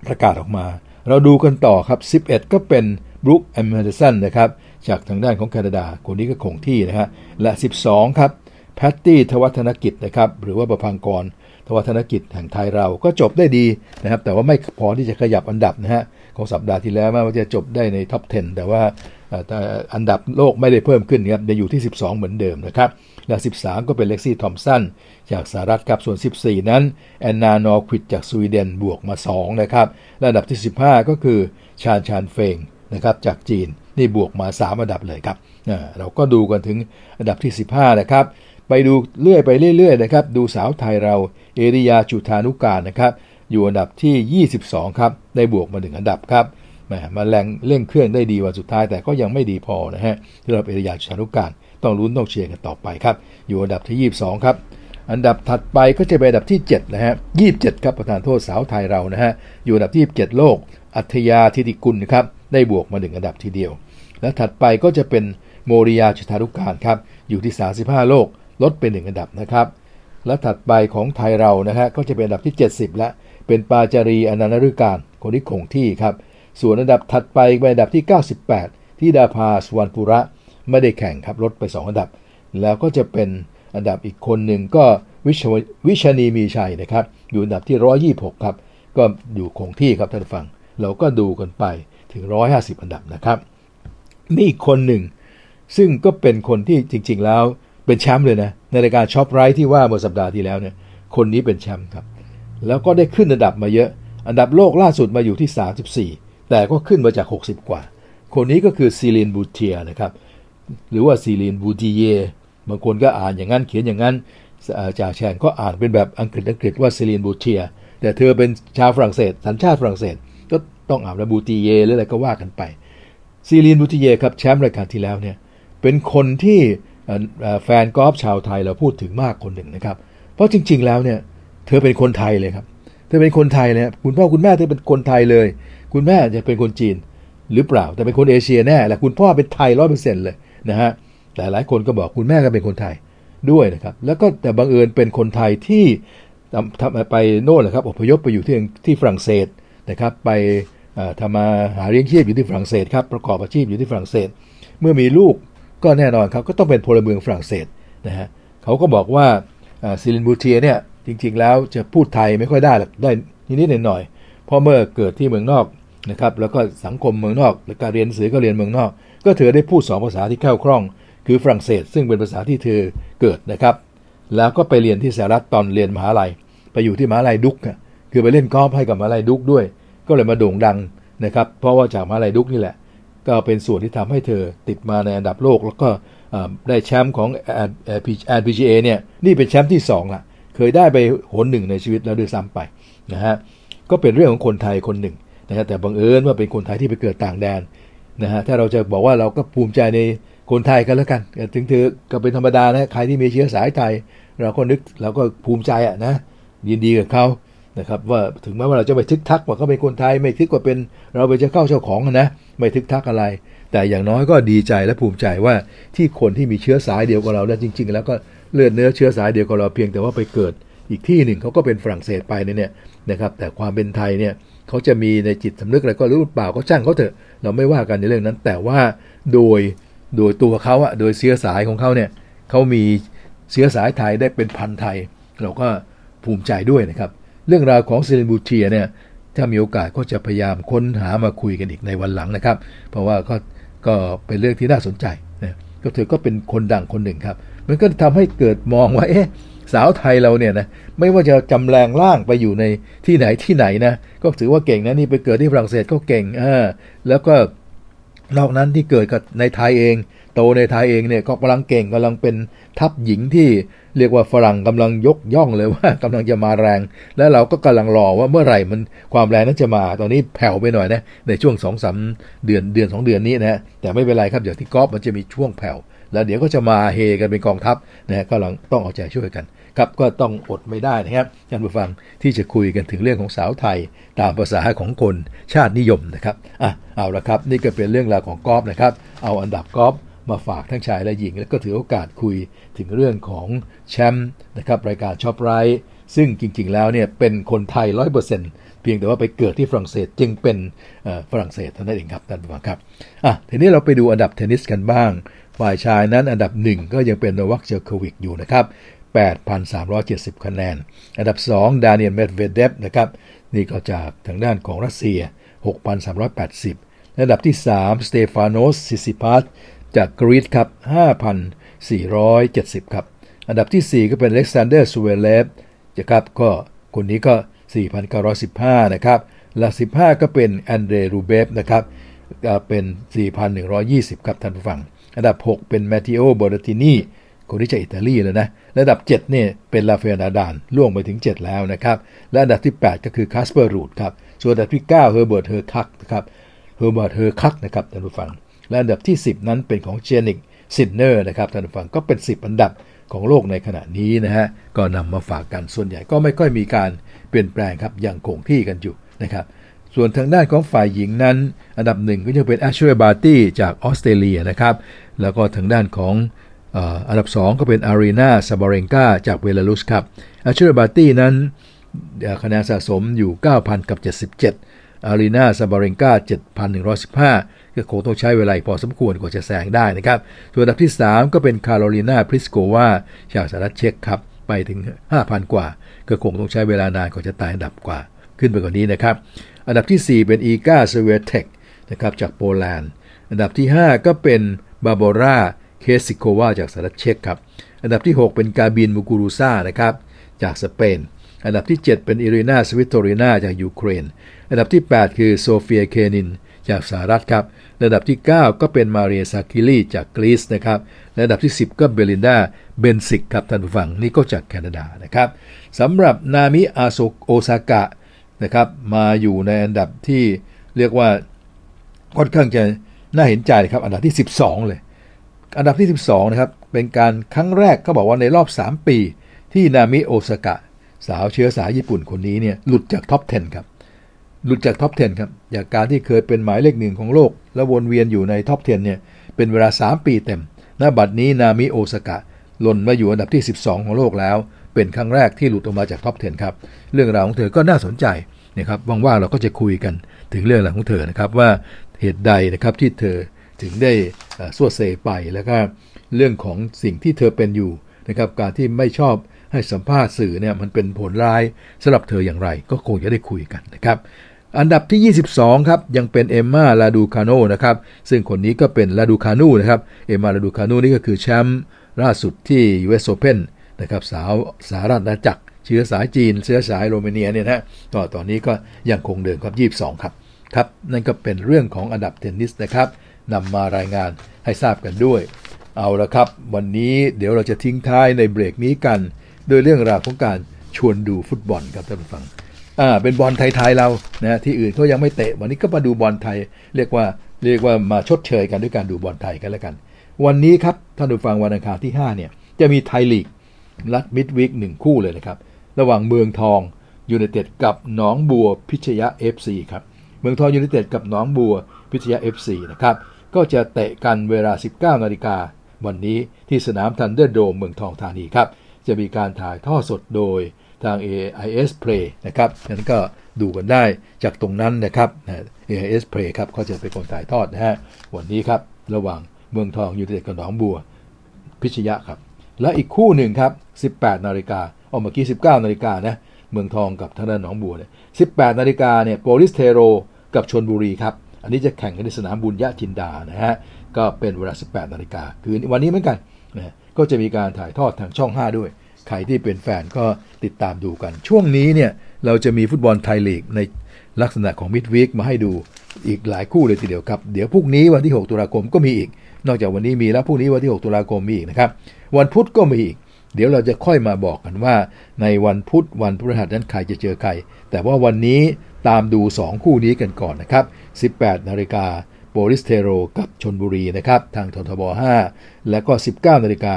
[SPEAKER 2] ประกาศออกมา เราดูกันต่อครับ 11 ก็เป็นบรูคเฮนเดอร์สันนะครับ จากทางด้านของแคนาดาคนนี้ก็คงที่นะฮะและ 12 ครับแพตตี้ธวัชธนกิจนะครับหรือว่าปภังกรธวัชธนกิจแห่งไทยเราก็จบได้ดีนะครับ แต่ว่าไม่พอที่จะขยับอันดับนะฮะของสัปดาห์ที่แล้วแม้ว่าจะจบได้ในท็อป 10 แต่ว่าอันดับโลกไม่ได้เพิ่มขึ้นครับจะอยู่ที่ 12 เหมือนเดิมนะครับและ13 ก็เป็นเล็กซี่ทอมสันจากสหรัฐครับส่วน 14 นั้นแอนนานอควิดจากสวีเดนบวกมา 2 นะครับและอันดับที่ 15 ก็คือชาญชานเฟงนะครับจากจีน นี่บวกมา 3 อันดับเลยครับเราก็ดูกันถึงอันดับที่ 15 นะครับ ไปดูเรื่อยไปเรื่อยๆนะครับ ดูสาวไทยเราเอริยาจุธานุการนะครับ อยู่อันดับที่ 22 ครับ ได้บวกมาถึงอันดับครับแหมมาแรงเร่งเครื่องได้ดีวันสุดท้ายแต่ก็ยังไม่ดีพอนะฮะที่เราเอริยาชานุการต้องลุ้นต้องเชียร์กันต่อไปครับ อยู่อันดับที่ 22 ครับอันดับถัดไปก็จะเป็นอันดับที่7นะฮะ27 ครับประธานโทษสาวไทยเรานะฮะอยู่อันดับที่ 27 โลก อัธยาธิติกุลครับได้บวกมาถึงอันดับทีเดียว และถัดไปก็จะเป็นโมริยาชานุการครับอยู่ที่ 35 โลกลดเป็นหนึ่งอันดับนะครับ และถัดไปของไทยเรานะฮะก็จะเป็นอันดับที่ 70 แล้วเป็นปาจารีอนันตฤการคนที่คงที่ครับ ส่วนอันดับถัดไปเป็นอันดับที่ 98 ที่ดาพาสวรรณปุระไม่ได้แข่งครับลดไป 2 อันดับ แล้วก็จะเป็นอันดับอีกคนหนึ่งก็วิชวชนีมีชัยนะครับ อยู่อันดับที่ 126 ครับ ก็อยู่คงที่ครับท่านฟัง เราก็ดูกันไปถึง 150 อันดับนะครับ นี่คนหนึ่ง ซึ่งก็เป็นคนที่จริง ๆ แล้วเป็นแชมป์เลยนะในรายการช็อปไรท์ที่ว่าเมื่อสัปดาห์ที่แล้วเนี่ยคนนี้เป็นแชมป์ครับ แล้วก็ได้ขึ้นอันดับมาเยอะ อันดับโลกล่าสุดมาอยู่ที่ 34 แต่ก็ขึ้นมาจาก 60 กว่า คนนี้ก็คือซีลีนบูเทียนะครับหรือว่าซีลีนบูติเยบางคนก็อ่านอย่างนั้นเขียนอย่างนั้นจ่าแฉ่งก็อ่านเป็นแบบอังกฤษอังกฤษว่าซีลีนบูเทียแต่เธอเป็นชาวฝรั่งเศสสัญชาติฝรั่งเศส ก็ต้องอ่านว่าบูติเยหรืออะไรก็ว่ากันไป ซีลีนบูติเยครับแชมป์รายการที่แล้วเนี่ยเป็นคนที่แฟนกอล์ฟชาวไทยเราพูดถึงมากคนหนึ่งนะครับ เพราะจริง ๆแล้วเนี่ยเธอเป็นคนไทยเลยครับ เธอเป็นคนไทยเลยคุณพ่อคุณแม่เธอเป็นคนไทยเลย คุณแม่จะเป็นคนจีนหรือเปล่า แต่เป็นคนเอเชียแน่แหละคุณพ่อเป็นไทยร้อยเปอร์เซ็นต์เลยนะฮะแต่หลายคนก็บอกคุณแม่ก็เป็นคนไทยด้วยนะครับ แล้วก็แต่บังเอิญเป็นคนไทยที่ทำไปโน่นแหละครับอพยพไปอยู่ที่ที่ฝรั่งเศสนะครับไป ทำมาหาเลี้ยงชีพอยู่ที่ฝรั่งเศสครับประกอบอาชีพอยู่ที่ฝรั่งเศส เมื่อมีลูกก็แน่นอนครับก็ต้องเป็นพลเมืองฝรั่งเศสนะฮะเขาก็บอกว่าซิลินบูเทียเนี่ยจริงๆ แล้วจะพูดไทยไม่ค่อยได้หรอกได้นิดๆหน่อยๆเพราะเมื่อเกิดที่เมืองนอกนะครับแล้วก็สังคมเมืองนอก แล้วก็เรียนหนังสือก็เรียนเมืองนอก ก็เธอได้พูดสองภาษาที่แคล่วคล่อง คือฝรั่งเศส ซึ่งเป็นภาษาที่เธอเกิดนะครับ แล้วก็ไปเรียนที่สหรัฐตอนเรียนมหาลัย ไปอยู่ที่มหาลัยดุกคือไปเล่นกอล์ฟให้กับมหาลัยดุกด้วย ก็เลยมาโด่งดังนะครับ เพราะว่าจากมาลัยดุกนี่แหละ ก็เป็นส่วนที่ทำให้เธอติดมาในอันดับโลก แล้วก็ได้แชมป์ของ LPGA เนี่ยนี่เป็นแชมป์ที่2ละเคยได้ไปหนหนึ่งในชีวิตแล้วด้วยซ้ำไปนะฮะก็เป็นเรื่องของคนไทยคนหนึ่งนะฮะแต่บังเอิญว่าเป็นคนไทยที่ไปเกิดต่างแดนนะฮะถ้าเราจะบอกว่าเราก็ภูมิใจในคนไทยกันแล้วกัน ถึงเธอก็เป็นธรรมดานะใครที่มีเชื้อสายไทย เราก็นึกเราก็ภูมิใจอะนะยินดีกับเขา นะครับว่าถึงแม้ว่าเราจะไปทึกทักว่าเขาเป็นคนไทยไม่ทึกว่าเป็นเราเป็นเจ้าเข้าเจ้าของนะไม่ทึกทักอะไร แต่อย่างน้อยก็ดีใจและภูมิใจว่าที่คนที่มีเชื้อสายเดียวกับเราแล้วจริง ๆ แล้วก็เลือดเนื้อเชื้อสายเดียวกับเราเพียงแต่ว่าไปเกิดอีกที่หนึ่งเขาก็เป็นฝรั่งเศสไปเนี่ยนะครับแต่ความเป็นไทยเนี่ยเขาจะมีในจิตสำนึกอะไรก็รู้เปล่าก็ช่างเขาเถอะเราไม่ว่ากันในเรื่องนั้น แต่ว่าโดยโดยตัวเขาอะโดยเชื้อสายของเขาเนี่ยเขามีเชื้อสายไทยได้เป็นพันธุ์ไทย เราก็ภูมิใจด้วยนะครับ เรื่องราวของซีลีนบูเทียเนี่ยถ้ามีโอกาสก็จะพยายามค้นหามาคุยกันอีกในวันหลังนะครับ เพราะว่าก็ก็เป็นเรื่องที่น่าสนใจนะก็เธอก็เป็นคนดังคนหนึ่งครับ มันก็ทำให้เกิดมองว่าเอ๊ะสาวไทยเราเนี่ยนะไม่ว่าจะจำแลงร่างไปอยู่ในที่ไหนที่ไหนนะก็ถือว่าเก่งนะนี่ไปเกิดที่ฝรั่งเศสก็เก่งอ่าแล้วก็นอกนั้นที่เกิดกับในไทยเอง โตในไทยเองเนี่ยก็กำลังเก่งกำลังเป็นทัพหญิงที่เรียกว่าฝรั่งกำลังยกย่องเลยว่ากำลังจะมาแรง แล้วเราก็กำลังรอว่าเมื่อไหร่มันความแรงนั้นจะมา ตอนนี้แผ่วไปหน่อยนะในช่วงสองสาเดือนเดือนสองเดือนนี้นะแต่ไม่เป็นไรครับอย่างที่กอล์ฟมันจะมีช่วงแผ่ว แล้วเดี๋ยวก็จะมาเฮกันเป็นกองทัพนะก็ลังต้องเอาใจช่วยกันครับก็ต้องอดไม่ได้นะครับท่านผู้ฟังที่จะคุยกันถึงเรื่องของสาวไทย ตามประสาของคนชาตินิยมนะครับอะเอาละครับ นี่ก็เป็นเรื่องราวของกอล์ฟนะครับ เอาอันดับกอล์ฟ มาฝากทั้งชายและหญิง แล้วก็ถือโอกาสคุยถึงเรื่องของแชมป์นะครับรายการช็อปไรท์ซึ่งจริงๆแล้วเนี่ยเป็นคนไทย 100%เพียงแต่ว่าไปเกิดที่ฝรั่งเศสจึงเป็นฝรั่งเศสเท่านั้นเองครับท่านผู้ฟังครับอะทีนี้เราไปดูอันดับเทนนิสกันบ้าง ฝ่ายชายนั้นอันดับหนึ่งก็ยังเป็นโนวัคเจอร์โควิกอยู่นะครับ8,370 คะแนน อันดับ 2 ดานิอิลเมดเวเดฟนะครับนี่ก็จากทางด้านของรัสเซีย 6,380 อันดับที่ 3 สเตฟานอสซิซิปาส จากกรีซครับ 5,470 ครับ อันดับที่ 4 ก็เป็นอเล็กซานเดอร์ซเวเรฟนะครับก็คนนี้ก็ 4,915 นะครับหลัก15 ก็เป็นแอนเดรรูเบลฟนะครับเป็น 4,120 ครับท่านผู้ฟัง อันดับ 6 เป็นแมทเทโอเบอร์เรตตินีคนที่จากอิตาลีเลยนะอันดับ 7 เนี่ยเป็นราฟาเอลนาดาลร่วงไปถึง 7 แล้วนะครับและอันดับที่ 8 ก็คือคาสเปอร์รูดครับส่วนอันดับที่ 9 เฮอร์เบิร์ตเฮอร์คักนะครับเฮอร์เบิร์ตเฮอร์คักนะครับท่านผู้ฟัง และอันดับที่ 10 นั้นเป็นของยานนิกซินเนอร์นะครับท่านผู้ฟังก็เป็น 10 อันดับของโลกในขณะนี้นะฮะก็นำมาฝากกันส่วนใหญ่ก็ไม่ค่อยมีการเปลี่ยนแปลงครับยังคงที่กันอยู่นะครับส่วนทางด้านของฝ่ายหญิงนั้น อันดับหนึ่งก็จะเป็นแอชลีย์บาร์ตี้จากออสเตรเลียนะครับแล้วก็ทางด้านของอันดับ 2 ก็เป็นอารีนาซาบาเลนกาจากเบลารุสครับแอชลีย์บาร์ตี้นั้นคะแนนสะสมอยู่ 9,000 กับ 77อารีนาซาบาเลนกา7,115 ก็คงต้องใช้เวลาพอสมควรกว่าจะแซงได้นะครับ ส่วนอันดับที่ 3 ก็เป็นคาโรลีนาพลิสโกวาจากสาธารณรัฐเช็กครับ ไปถึง 5,000 กว่า ก็คงต้องใช้เวลานานกว่าจะไต่อันดับกว่า ขึ้นไปกว่านี้นะครับ อันดับที่ 4 เป็นอีกาสเวียเทคนะครับจากโปแลนด์ อันดับที่ 5 ก็เป็นบาร์โบราเครจซิโควาจากสาธารณรัฐเช็กครับ อันดับที่ 6 เป็นการ์บิเนมูกูรูซานะครับจากสเปน อันดับที่ 7 เป็นเอลินาสวิโตลินาจากยูเครน อันดับที่ 8 คือโซเฟียเคนิน จากสหรัฐครับอันดับที่ 9 ก็เป็นมาเรียซัคคารีจากกรีซนะครับอันดับที่ 10 ก็เบลินดาเบนซิชครับท่านผู้ฟังนี่ก็จากแคนาดานะครับสำหรับนามิอาโซโอซากะนะครับมาอยู่ในอันดับที่เรียกว่าค่อนข้างจะน่าเห็นใจครับอันดับที่ 12 เลย อันดับที่ 12นะครับเป็นการครั้งแรกเขาบอกว่าในรอบ 3 ปี ที่นาโอมิโอซากะสาวเชื้อสายญี่ปุ่นคนนี้เนี่ยหลุดจากท็อป 10 ครับ หลุดจากท็อป 10 ครับ จากการที่เคยเป็นหมายเลขหนึ่งของโลก แล้ววนเวียนอยู่ในท็อป 10 เนี่ย เป็นเวลา 3 ปีเต็ม ณ บัดนี้นาโอมิโอซากะหล่นมาอยู่อันดับที่ 12 ของโลกแล้ว เป็นครั้งแรกที่หลุดออกมาจากท็อป 10 ครับ เรื่องราวของเธอก็น่าสนใจนะครับ ว่างๆเราก็จะคุยกันถึงเรื่องราวของเธอนะครับว่าเหตุใดนะครับที่เธอถึงได้สวดเซไปแล้วก็เรื่องของสิ่งที่เธอเป็นอยู่นะครับการที่ไม่ชอบให้สัมภาษณ์สื่อเนี่ยมันเป็นผลร้ายสำหรับเธออย่างไร ก็คงจะได้คุยกันนะครับ อันดับที่ 22 ครับ ยังเป็นเอมมาลาดูคาโนนะครับ ซึ่งคนนี้ก็เป็นลาดูคานูนะครับ เอมมาลาดูคานูนี่ก็คือแชมป์ล่าสุดที่ US Open นะครับสาวสหรัฐอาณาจักร เชื้อสายจีน เชื้อสายโรมาเนียเนี่ยนะก็ตอนนี้ก็ยังคงเดิมครับ 22 ครับ ครับ นั่นก็เป็นเรื่องของอันดับเทนนิสนะครับนำมารายงานให้ทราบกันด้วย เอาละครับ วันนี้เดี๋ยวเราจะทิ้งท้ายในเบรกนี้กัน โดยเรื่องราวของการชวนดูฟุตบอลครับท่านผู้ฟัง อ่าเป็นบอลไทยๆเรานะที่อื่นเขายังไม่เตะ วันนี้ก็มาดูบอลไทย เรียกว่าเรียกว่ามาชดเชยกันด้วยการดูบอลไทยกันแล้วกัน วันนี้ครับท่านผู้ฟังวันอังคารที่5เนี่ยจะมีไทยลีกนัด midweek หนึ่งคู่เลยนะครับ ระหว่างเมืองทองยูไนเต็ดกับหนองบัวพิชยะ FC ครับเมืองทองยูไนเต็ดกับหนองบัวพิชยะ FC นะครับก็จะเตะกันเวลา 19นาฬิกาวันนี้ที่สนามธันเดอร์โดมเมืองทองธานีครับจะมีการถ่ายทอดสดโดย ทาง AIS Play นะครับนั้นก็ดูกันได้จากตรงนั้นนะครับ AIS Play ครับเขาจะเป็นคนถ่ายทอดนะฮะวันนี้ครับระหว่างเมืองทองยูไนเต็ดกับหนองบัวพิชยะครับ และอีกคู่หนึ่งครับ 18 นาฬิกาเอาเมื่อกี้ 19 นาฬิกานะเมืองทองกับทางด้านหนองบัวเนี่ย18 นาฬิกาเนี่ยโปลิสเทโรกับชนบุรีครับ อันนี้จะแข่งกันในสนามบุญยะจินดานะฮะก็เป็นเวลา 18 นาฬิกาคือวันนี้เหมือนกันนะก็จะมีการถ่ายทอดทางช่อง 5 ด้วย ใครที่เป็นแฟนก็ติดตามดูกัน ช่วงนี้เนี่ยเราจะมีฟุตบอลไทยลีกในลักษณะของมิดวีคมาให้ดูอีกหลายคู่เลยทีเดียวครับ เดี๋ยวพรุ่งนี้วันที่ 6 ตุลาคมก็มีอีก นอกจากวันนี้มีแล้วพรุ่งนี้วันที่ 6 ตุลาคมมีอีกนะครับ วันพุธก็มีอีก เดี๋ยวเราจะค่อยมาบอกกันว่า ในวันพุธวันพฤหัสนั้นใครจะเจอใคร แต่ว่าวันนี้ตามดู 2 คู่นี้กันก่อนนะครับ 18 นาฬิกาโปลิศเทโรกับชลบุรีนะครับ ทางททบ 5 แล้วก็ 19 นาฬิกา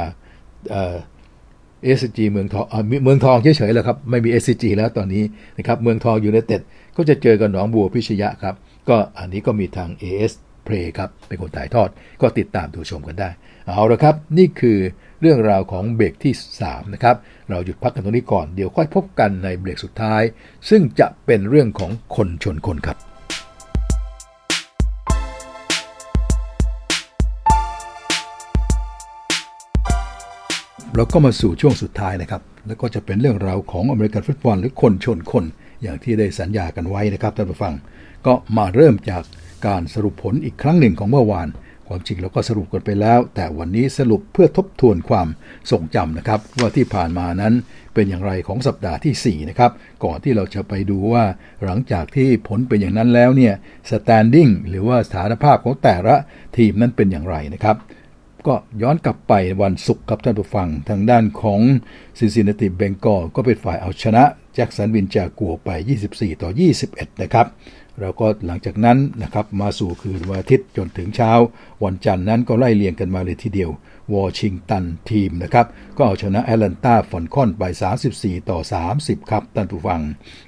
[SPEAKER 2] SCG เมืองทองเมืองทองเฉยๆแล้วครับ ไม่มี SCG แล้วตอนนี้นะครับ เมืองทองยูไนเต็ดก็จะเจอกับหนองบัวพิชญครับ ก็อันนี้ก็มีทาง AIS Play ครับ เป็นคนถ่ายทอดก็ติดตามดูชมกันได้ เอาละครับ นี่คือเรื่องราวของเบรกที่ 3 นะครับ เราหยุดพักกันตรงนี้ก่อน เดี๋ยวค่อยพบกันในเบรกสุดท้าย ซึ่งจะเป็นเรื่องของคนชนคนครับ เราก็มาสู่ช่วงสุดท้ายนะครับ แล้วก็จะเป็นเรื่องราวของอเมริกันฟุตบอลหรือคนชนคน อย่างที่ได้สัญญากันไว้นะครับท่านผู้ฟัง ก็มาเริ่มจากการสรุปผลอีกครั้งหนึ่งของเมื่อวาน ความจริงเราก็สรุปกันไปแล้ว แต่วันนี้สรุปเพื่อทบทวนความทรงจำนะครับ ว่าที่ผ่านมานั้นเป็นอย่างไรของสัปดาห์ที่ 4 นะครับ ก่อนที่เราจะไปดูว่าหลังจากที่ผลเป็นอย่างนั้นแล้วเนี่ย standing หรือว่าสถานภาพของแต่ละทีมนั้นเป็นอย่างไรนะครับ ก็ย้อนกลับไปวันศุกร์ครับท่านผู้ฟัง ทางด้านของซินซินนาติเบงกอก็เป็นฝ่ายเอาชนะแจ็คสันวินจากัวไป 24 ต่อ 21 นะครับเราก็หลังจากนั้นนะครับมาสู่คืนวันอาทิตย์จนถึงเช้า วันจันทร์นั้นก็ไล่เลียงกันมาเลยทีเดียว Washington Team นะครับ ก็เอาชนะ Atlanta Falcons ไป 34 ต่อ 30 ครับท่านผู้ฟัง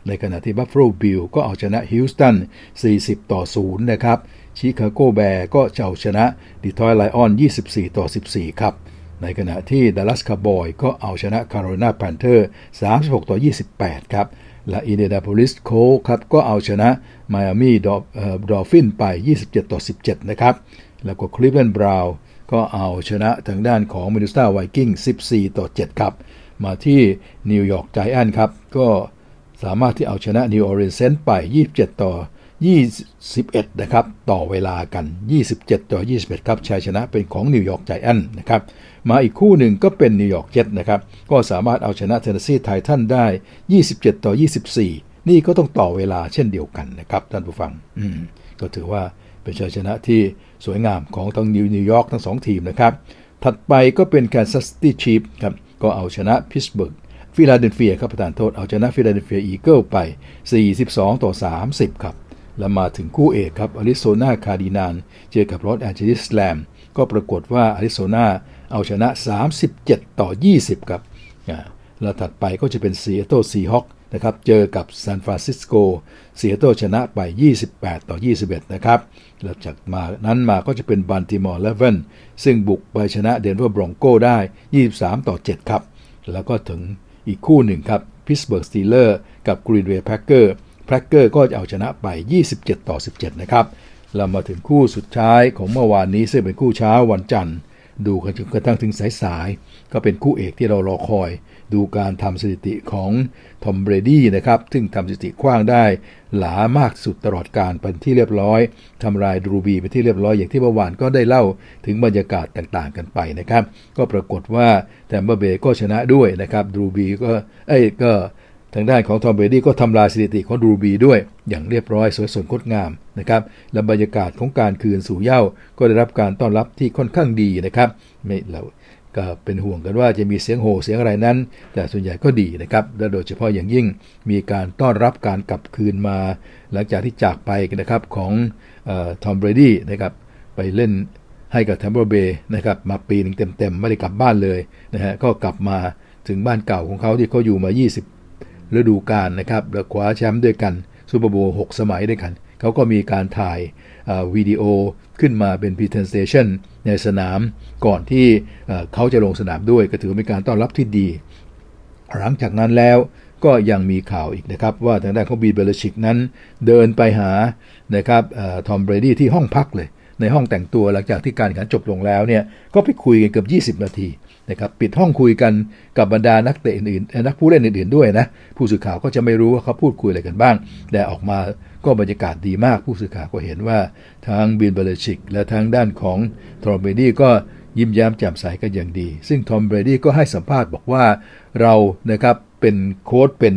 [SPEAKER 2] ในขณะที่ Buffalo Bills ก็เอาชนะ Houston 40 ต่อ 0 นะครับ Chicago Bears ก็เอาชนะ Detroit Lions 24 ต่อ 14 ครับ ในขณะที่ Dallas Cowboys ก็เอาชนะ Carolina Panthers 36 ต่อ 28 ครับ และ Indianapolis Colts ครับก็เอาชนะMiami Dolphins ไป 27 ต่อ 17 นะครับ แล้วก็ Cleveland Browns ก็เอาชนะทางด้านของ Minnesota Vikings 14 ต่อ 7 ครับ มาที่ New York Giants ครับ ก็สามารถที่เอาชนะ New Orleans Saints ไป 27 ต่อ 21 นะครับ ต่อเวลากัน 27 ต่อ 21 ครับชัยชนะเป็นของ New York Giants นะครับ มาอีกคู่หนึ่งก็เป็น New York Jets นะครับ ก็สามารถเอาชนะ Tennessee Titans ได้ 27 ต่อ 24 นี่ก็ต้องต่อเวลาเช่นเดียวกันนะครับท่านผู้ฟัง อืม ก็ถือว่าเป็นชัยชนะที่สวยงามของทั้งนิวยอร์กทั้งสองทีมนะครับ ถัดไปก็เป็น Kansas City Chiefs ครับ ก็เอาชนะ Pittsburgh Philadelphia ครับประทานโทษเอาชนะ Philadelphia Eagles ไป 42 ต่อ 30 ครับ แล้วมาถึงคู่เอกครับ Arizona Cardinals เจอกับ Los Angeles Rams ก็ปรากฏว่าอาริโซนาเอาชนะ 37 ต่อ 20 ครับแล้วถัดไปก็จะเป็น Seattle Seahawks นะครับเจอกับ San Francisco Seattle ชนะไป 28 ต่อ 21 นะครับแล้วจากมานั้นมาก็จะเป็น Baltimore Ravens ซึ่งบุกไปชนะ Denver Broncos ได้ 23 ต่อ 7 ครับ แล้วก็ถึงอีกคู่หนึ่งครับ Pittsburgh Steelers กับ Green Bay Packers Packers ก็จะเอาชนะไป 27 ต่อ 17 นะครับ เรามาถึงคู่สุดท้ายของเมื่อวานนี้ซึ่งเป็นคู่เช้าวันจันทร์ ดูกันจนกระทั่งถึงสายๆ ก็เป็นคู่เอกที่เรารอคอย ดูการทำสถิติของ Tom Brady นะครับ ซึ่งทำสถิติขว้างได้หลามากสุดตลอดกาลเป็นที่เรียบร้อยทำลาย Drew Brees เป็นที่เรียบร้อยอย่างที่เมื่อวานก็ได้เล่าถึงบรรยากาศต่างๆกันไปนะครับ ก็ปรากฏว่า Tampa Bay ก็ชนะด้วยนะครับ Drew Brees ก็เอ้ยก็ ทางด้านของ Tom Brady ก็ทำลายสถิติของ Drew Brees ด้วย อย่างเรียบร้อยสวยสดงดงามนะครับและบรรยากาศของการคืนสู่เย้าก็ได้รับการต้อนรับที่ค่อนข้างดีนะครับไม่เราก็เป็นห่วงกันว่าจะมีเสียงโห่เสียงอะไรนั้น แต่ส่วนใหญ่ก็ดีนะครับ และโดยเฉพาะอย่างยิ่งมีการต้อนรับการกลับคืนมา หลังจากที่จากไปนะครับของทอมเบรดี้นะครับไปเล่นให้กับแทมเบอร์เบย์นะครับมาปีหนึ่งเต็มๆ ไม่ได้กลับบ้านเลยนะฮะก็กลับมาถึงบ้านเก่าของเขาที่เขาอยู่มา 20 ฤดูกาลนะครับแล้วคว้าแชมป์ด้วยกันซูเปอร์โบว์6สมัยด้วยกัน เขาก็มีการถ่ายวิดีโอขึ้นมาเป็น presentation ในสนามก่อนที่เขาจะลงสนามด้วย ก็ถือเป็นการต้อนรับที่ดี หลังจากนั้นแล้วก็ยังมีข่าวอีกนะครับ ว่าทางด้านของบีเบลชิกนั้น เดินไปหานะครับทอมเบรดี้ที่ห้องพักเลย ในห้องแต่งตัวหลังจากที่การแข่งขันจบลงแล้วเนี่ยก็ไปคุยกันเกือบ 20 นาที นะครับปิดห้องคุยกันกับบรรดานักเตะอื่นนักผู้เล่นอื่นๆด้วยนะผู้สื่อข่าวก็จะไม่รู้ว่าเขาพูดคุยอะไรกันบ้าง แต่ออกมาก็บรรยากาศดีมาก ผู้สื่อข่าวก็เห็นว่าทาง Bill Belichick และทางด้านของ Tom Brady ก็ยิ้มแย้มแจ่มใสกันอย่างดี ซึ่ง Tom Brady ก็ให้สัมภาษณ์บอกว่าเรานะครับเป็นโค้ชเป็น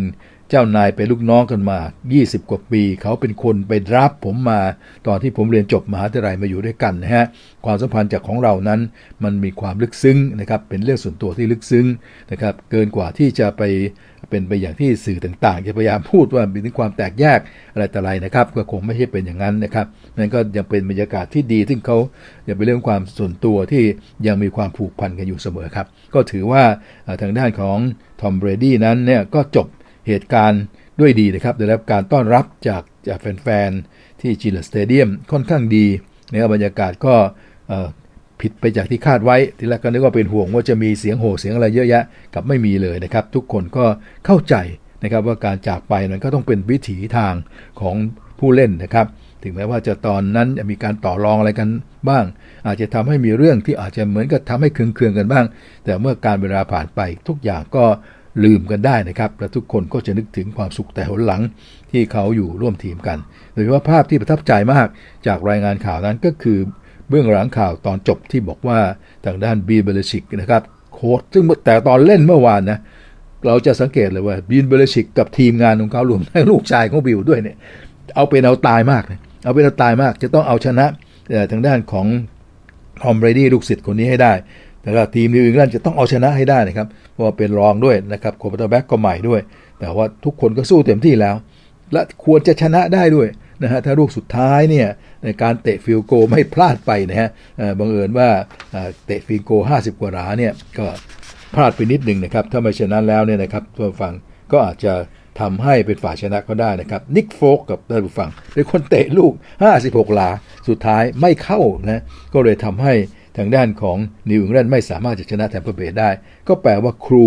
[SPEAKER 2] เจ้านายเป็นลูกน้องกันมา 20 กว่าปี เขาเป็นคนไปรับผมมา ตอนที่ผมเรียนจบมหาวิทยาลัยมาอยู่ด้วยกันนะฮะ ความสัมพันธ์จากของเรานั้น มันมีความลึกซึ้งนะครับ เป็นเรื่องส่วนตัวที่ลึกซึ้งนะครับ เกินกว่าที่จะไปเป็นไปอย่างที่สื่อต่างๆ จะพยายามพูดว่ามีถึงความแตกแยกอะไรแต่ไรนะครับ ก็คงไม่ใช่เป็นอย่างนั้นนะครับนั่นก็ยังเป็นบรรยากาศที่ดี ซึ่งเขายังเป็นเรื่องความส่วนตัวที่ยังมีความผูกพันกันอยู่เสมอครับ ก็ถือว่าทางด้านของทอมเบรดี้นั้นเนี่ยก็จบ เหตุการณ์ด้วยดีนะครับได้รับการต้อนรับจากจากแฟนๆ ที่จิลสเตเดียมค่อนข้างดีนะครับบรรยากาศก็ผิดไปจากที่คาดไว้ ทีแรกก็นึกว่าเป็นห่วงว่าจะมีเสียงโห่เสียงอะไรเยอะแยะกับไม่มีเลยนะครับ ทุกคนก็เข้าใจนะครับว่าการจากไปนั้นก็ต้องเป็นวิถีทางของผู้เล่นนะครับ ถึงแม้ว่าจะตอนนั้นมีการต่อรองอะไรกันบ้าง อาจจะทำให้มีเรื่องที่อาจจะเหมือนกับทำให้เคืองๆกันบ้าง แต่เมื่อการเวลาผ่านไปทุกอย่างก็ ลืมกันได้นะครับ และทุกคนก็จะนึกถึงความสุขแต่หนหลังที่เขาอยู่ร่วมทีมกัน โดยเฉพาะภาพที่ประทับใจมากจากรายงานข่าวนั้นก็คือเบื้องหลังข่าวตอนจบที่บอกว่าทางด้านบีเบลชิกนะครับโค้ชซึ่งแต่ตอนเล่นเมื่อวานนะเราจะสังเกตเลยว่าบีเบลชิกกับทีมงานของเขารวมทั้งลูกชายของบิวด้วยเนี่ยเอาเป็นเอาตายมากเลยเอาเป็นเอาตายมากจะต้องเอาชนะทางด้านของทอมเบรดี้ลูกศิษย์คนนี้ให้ได้ แต่ว่าทีม New England จะต้องเอาชนะให้ได้นะครับเพราะว่าเป็นรองด้วยนะครับ quarterback ก็ใหม่ด้วย แต่ว่าทุกคนก็สู้เต็มที่แล้ว และควรจะชนะได้ด้วยนะฮะถ้าลูกสุดท้ายเนี่ยในการเตะ field goal ไม่พลาดไปนะฮะบังเอิญว่าเตะ field goal 50 กว่าหลาเนี่ยก็พลาดไปนิดหนึ่งนะครับถ้าไม่ชนะแล้วเนี่ยนะครับท่านผู้ฟังก็อาจจะทำให้เป็นฝ่ายชนะก็ได้นะครับ Nick Folk ครับท่านผู้ฟังเป็นคนเตะลูก 56 หลาสุดท้ายไม่เข้านะก็เลยทำให้ ทางด้านของ New England ไม่สามารถจะชนะ Tampa Bay ได้ ก็แปลว่าครู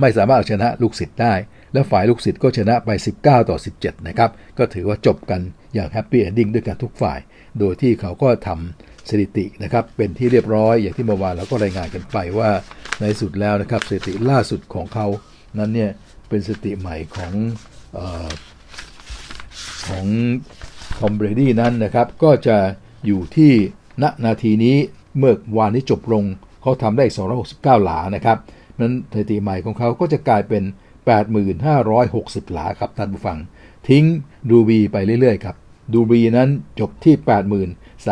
[SPEAKER 2] ไม่สามารถชนะลูกศิษย์ได้ และฝ่ายลูกศิษย์ก็ชนะไป 19 ต่อ 17 นะครับ ก็ถือว่าจบกันอย่าง happy ending ด้วยกันทุกฝ่าย โดยที่เขาก็ทำสถิตินะครับ เป็นที่เรียบร้อยอย่างที่เมื่อวานเราก็รายงานกันไปว่าในสุดแล้วนะครับสถิติล่าสุดของเขานั้นเนี่ยเป็นสถิติใหม่ของเออของ Tom Brady นั้นนะครับ ก็จะอยู่ที่ณนาทีนี้ เมื่อวานนี้จบลงเขาทำได้ 269 หลานะครับนั้นสถิติใหม่ของเขาก็จะกลายเป็น 8,560 หลาครับท่านผู้ฟัง ทิ้ง Drew Brees ไปเรื่อยๆครับ Drew Brees นั้นจบที่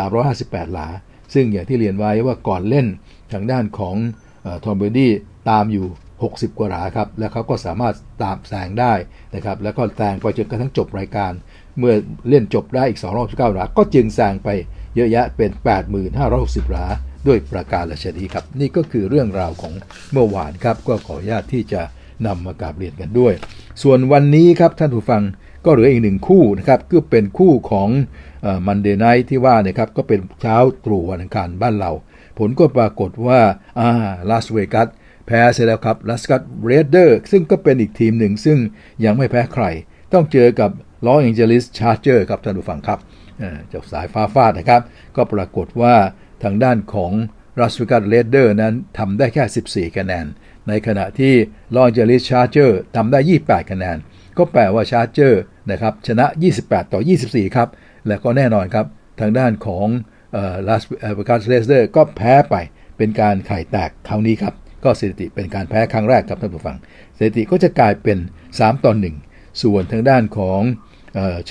[SPEAKER 2] 8,358 หลา ซึ่งอย่างที่เรียนไว้ว่าก่อนเล่นทางด้านของ Tom Bradyตามอยู่ 60 กว่าหลาครับ แล้วเขาก็สามารถตามแซงได้นะครับ แล้วก็แซงไปจนกระทั่งจบรายการ เมื่อเล่นจบได้อีก269หลา ก็จึงแซงไป เยอะแยะเป็น 8560หลาด้วยประการละชนีครับ นี่ก็คือเรื่องราวของเมื่อวานครับ ก็ขออนุญาตที่จะนำมากราบเรียนกันด้วย ส่วนวันนี้ครับท่านผู้ฟังก็เหลืออีกหนึ่งคู่นะครับก็เป็นคู่ของมันเดย์ไนท์ที่ว่านะครับก็เป็นเช้าตรู่วันอังคารบ้านเรา ผลก็ปรากฏว่าอ่า Las Vegas แพ้เสร็จแล้วครับ Las Vegas Raiders ซึ่งก็เป็นอีกทีมหนึ่งซึ่งยังไม่แพ้ใคร ต้องเจอกับ Los Angeles Chargers ครับท่านผู้ฟังครับ จากสายฟ้าฟาดนะครับ ก็ปรากฏว่าทางด้านของ Las Vegas Raiders นั้นทำได้แค่ 14 คะแนน ในขณะที่ Los Angeles Chargers ทำได้ 28 คะแนน ก็แปลว่า Chargers นะครับชนะ 28 ต่อ 24 ครับ และก็แน่นอนครับ ทางด้านของลาสเวกัส Raiders ก็แพ้ไปเป็นการไข่แตกคราวนี้ครับ ก็สถิติเป็นการแพ้ครั้งแรกครับท่านผู้ฟังสถิติก็จะกลายเป็น 3 ต่อ 1 ส่วนทางด้านของ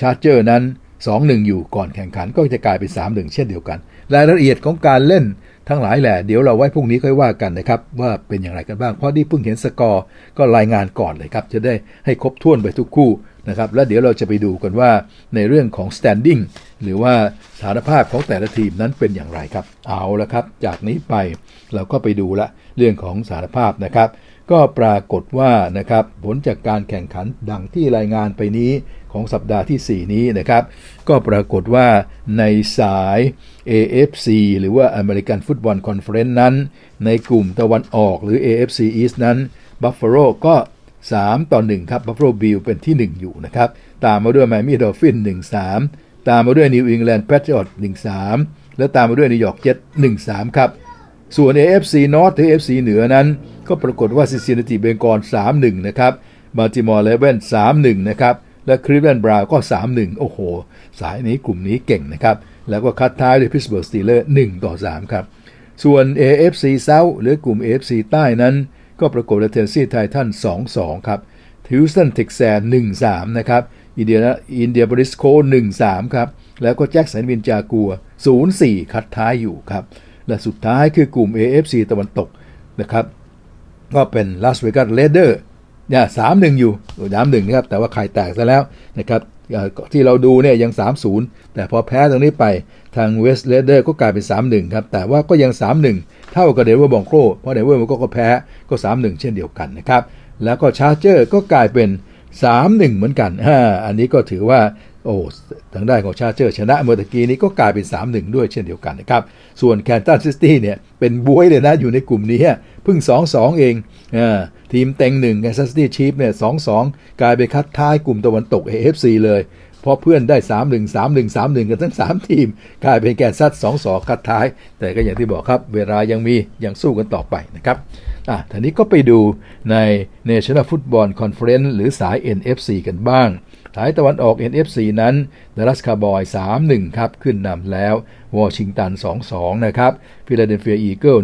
[SPEAKER 2] Chargers นั้น 2-1 อยู่ก่อนแข่งขันก็จะกลายเป็น 3-1 เช่นเดียวกัน รายละเอียดของการเล่นทั้งหลายแหละเดี๋ยวเราไว้พรุ่งนี้ค่อยว่ากันนะครับว่าเป็นอย่างไรกันบ้างเพราะที่เพิ่งเห็นสกอร์ก็รายงานก่อนเลยครับจะได้ให้ครบถ้วนไปทุกคู่นะครับแล้วเดี๋ยวเราจะไปดูกันว่าในเรื่องของ standing หรือว่าสถานภาพของแต่ละทีมนั้นเป็นอย่างไรครับ เอาละครับ จากนี้ไปเราก็ไปดูละเรื่องของสถานภาพนะครับ ก็ปรากฏว่านะครับผลจากการแข่งขันดังที่รายงานไปนี้ของสัปดาห์ที่ 4 นี้นะครับ ก็ปรากฏว่าในสาย AFC หรือว่า American Football Conference นั้น ในกลุ่มตะวันออกหรือ AFC East นั้น Buffalo ก็ 3 ต่อ 1 ครับ Buffalo Bill เป็นที่ 1 อยู่นะครับ ตามมาด้วย Miami Dolphins 1-3 ตามมาด้วย New England Patriots 1-3 และตามมาด้วย New York Jets 1-3 ครับ ส่วน AFC North หรือ AFC เหนือนั้น ก็ปรากฏว่า Cincinnati Bengals 3-1 นะครับ Baltimore Ravens 3-1 นะครับ และ Cleveland Brown ก็ 3-1 โอ้โห สายนี้กลุ่มนี้เก่งนะครับ แล้วก็คัดท้ายด้วย Pittsburgh Steelers 1ต่อ3ครับ ส่วน AFC South หรือกลุ่ม AFC ใต้นั้น ก็ปรากฏว่า Tennessee Titans 2-2 ครับ Houston Texans 1-3 นะครับ อินเดียอินเดียบริสโค1-3 ครับ แล้วก็แจ็คสันวินจากัว 0-4 คัดท้ายอยู่ครับ และสุดท้ายคือกลุ่ม AFC ตะวันตกนะครับ ก็เป็น Las Vegas Raiders เนี่ยสามหนึ่งอยู่สามหนึ่งนะครับ แต่ว่าไข่แตกซะแล้วนะครับที่เราดูเนี่ยยัง 3-0 แต่พอแพ้ตรงนี้ไปทางเวกัส Raiders ก็กลายเป็น 3-1 ครับ แต่ว่าก็ยัง 3-1 เท่ากับเดนเวอร์ Broncos เพราะเดนเวอร์มันก็แพ้ก็ 3-1 เช่นเดียวกันนะครับ แล้วก็ Chargers ก็กลายเป็น 3-1 เหมือนกัน อันนี้ก็ถือว่า โอ้ทางด้านของ Chargers ชนะเมื่อตะกี้นี้ก็กลายเป็น 3-1 ด้วยเช่นเดียวกันนะครับ ส่วนแคนซัสซิตี้เนี่ยเป็นบ๊วยเลยนะ อยู่ในกลุ่มนี้เพิ่ง 2-2 เองอทีมเต็งหนึ่งแคนซัสซิตี้ Chiefs เนี่ย2-2 กลายเป็นคัดท้ายกลุ่มตะวันตก AFC เลย เพราะเพื่อนได้ 3-1 3-1 3-1 กันทั้ง 3 ทีม กลายเป็นแคนซัส2-2 คัดท้าย แต่ก็อย่างที่บอกครับ เวลายังมียังสู้กันต่อไปนะครับอะทีนี้ก็ไปดูใน National Football Conference หรือสาย NFC กันบ้าง สายตะวันออก NFC นั้นดัลลัสคาร์บอย 3-1 ครับ ขึ้นนำแล้ว วอชิงตัน 2-2 นะครับฟิลาเดลเฟีย Eagles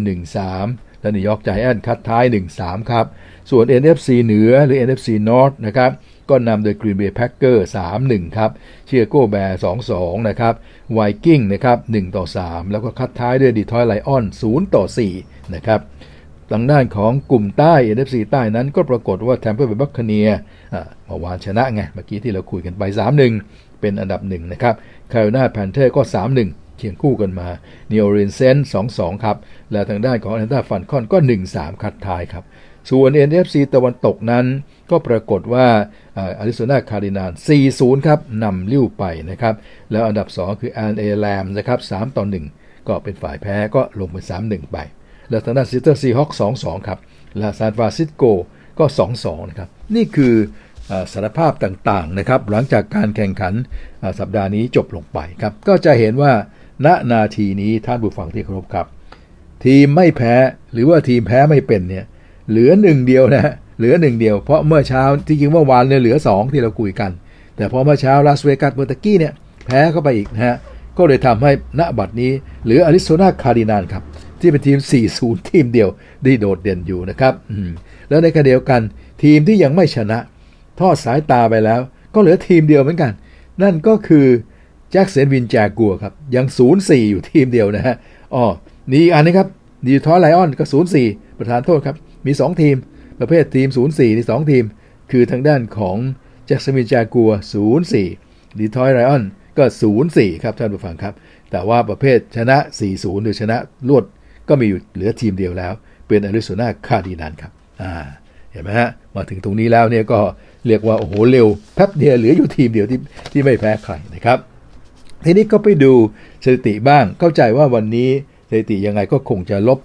[SPEAKER 2] 1-3 และนิวยอร์ก Giants คัดท้าย 1-3 ครับ ส่วน NFC เหนือหรือ NFC North นะครับก็นำโดย Green Bay Packers 3-1 ครับชิคาโก้ Bears 2-2 นะครับ Vikings นะครับ 1-3 แล้วก็คัดท้ายด้วยดีทรอยต์ Lions 0-4 นะครับ ทางด้านของกลุ่มใต้ NFC ใต้นั้นก็ปรากฏว่า Tampa Bay Buccaneers เมื่อวานชนะไง เมื่อกี้ที่เราคุยกันไป 3-1 เป็นอันดับหนึ่งนะครับแคโรไลนา Panthers ก็ 3-1เคียงคู่กันมานิวออร์ลีนส์ Saints 2-2ครับ และทางด้านของแอตแลนตา Falcons ก็ 1-3 คัดท้ายครับ ส่วน NFC ตะวันตกนั้นก็ปรากฏว่าแอริโซนา Cardinals 4-0 ครับนำลิ่วไปนะครับ แล้วอันดับ 2 คือแอลเอ Rams นะครับ3-1ก็เป็นฝ่ายแพ้ก็ลงไป 3-1 ไป แล้วทางด้านซีแอตเทิล Seahawks 2-2ครับ และซานฟรานซิสโกก็2-2นะครับ นี่คือสถานภาพต่างๆนะครับ หลังจากการแข่งขันสัปดาห์นี้จบลงไปครับ ก็จะเห็นว่าณนาทีนี้ท่านผู้ฟังที่เคารพครับ ทีมไม่แพ้หรือว่าทีมแพ้ไม่เป็นเนี่ยเหลือหนึ่งเดียวนะเหลือหนึ่งเดียวเพราะเมื่อเช้าที่จริงเมื่อวานเนี่ยเหลือ 2 ที่เราคุยกัน แต่พอเมื่อเช้าลาสเวกัสเมื่อตะกี้เนี่ยแพ้เข้าไปอีกนะฮะก็เลยทำให้ณบัดนี้เหลือแอริโซนา Cardinals ครับ ที่เป็นทีม 4-0 ทีมเดียวได้โดดเด่นอยู่นะครับแล้วในขณะเดียวกัน ทีมที่ยังไม่ชนะ ทอดสายตาไปแล้ว ก็เหลือทีมเดียวเหมือนกัน นั่นก็คือแจ็กสันวิลล์ Jaguars ครับ ยัง 0-4 อยู่ทีมเดียวนะฮะอ๋อนี่อันนี้ครับดีทรอยต์ Lions ก็ 0-4 ประทานโทษครับ มี 2 ทีม ประเภททีม 0-4นี่2ทีม คือทางด้านของแจ็กสันวิลล์ Jaguars 0-4ดีทรอยต์ Lionsก็ 0-4 ครับท่านผู้ฟังครับ แต่ว่าประเภทชนะ 4-0 หรือชนะรวด ก็มีอยู่เหลือทีมเดียวแล้ว เป็นอาริโซนาคาร์ดินันครับอ่าเห็นไหมฮะมาถึงตรงนี้แล้วเนี่ยก็เรียกว่าโอ้โหเร็วแป๊บเดียวเหลืออยู่ทีมเดียวที่ที่ไม่แพ้ใครนะครับทีนี้ก็ไปดูสถิติบ้างเข้าใจว่าวันนี้สถิติยังไงก็คงจะลบ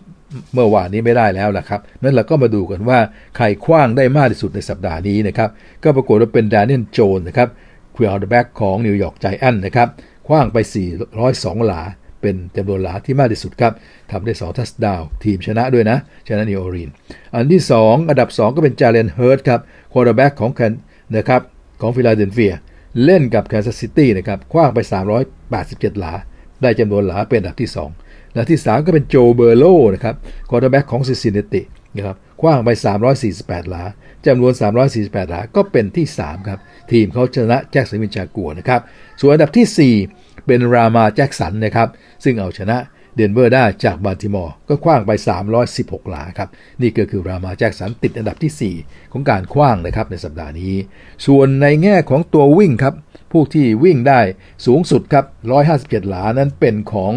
[SPEAKER 2] เมื่อวานนี้ไม่ได้แล้วละครับนั้นเราก็มาดูกันว่าใครคว้างได้มากที่สุดในสัปดาห์นี้นะครับ ก็ปรากฏว่าเป็น Daniel Jones นะครับ quarterback ของนิวยอร์ก Giants นะครับขว้างไป 402 หลา เป็นจำนวนหลาที่มากที่สุดครับทำได้2 touchdown ทีมชนะด้วยนะ ชนะนิวออร์ลีนส์ อันที่ 2 อันดับ 2 ก็เป็น Jalen Hurts ครับ quarterback ของแคนนะครับของฟิลาเดลเฟีย เล่นกับแคนซัสซิตี้นะครับขว้างไป 387 หลา ได้จำนวนหลาเป็นอันดับที่ 2 และที่ 3 ก็เป็น Joe Burrow นะครับ quarterback ของซินซินแนตินะครับขว้างไป 348 หลาจำนวน 348 หลา ก็เป็นที่ 3 ครับ ทีมเขาชนะแจ็กสันวิลล์ Jaguars นะครับ ส่วนอันดับที่ 4 เป็น Lamar Jackson นะครับ ซึ่งเอาชนะเดนเวอร์ได้จากบัลติมอร์ก็ขว้างไป 316 หลาครับ นี่ก็คือ Lamar Jackson ติดอันดับที่ 4 ของการขว้างนะครับในสัปดาห์นี้ ส่วนในแง่ของตัววิ่งครับ ผู้ที่วิ่งได้สูงสุดครับ 157 หลานั้นเป็นของ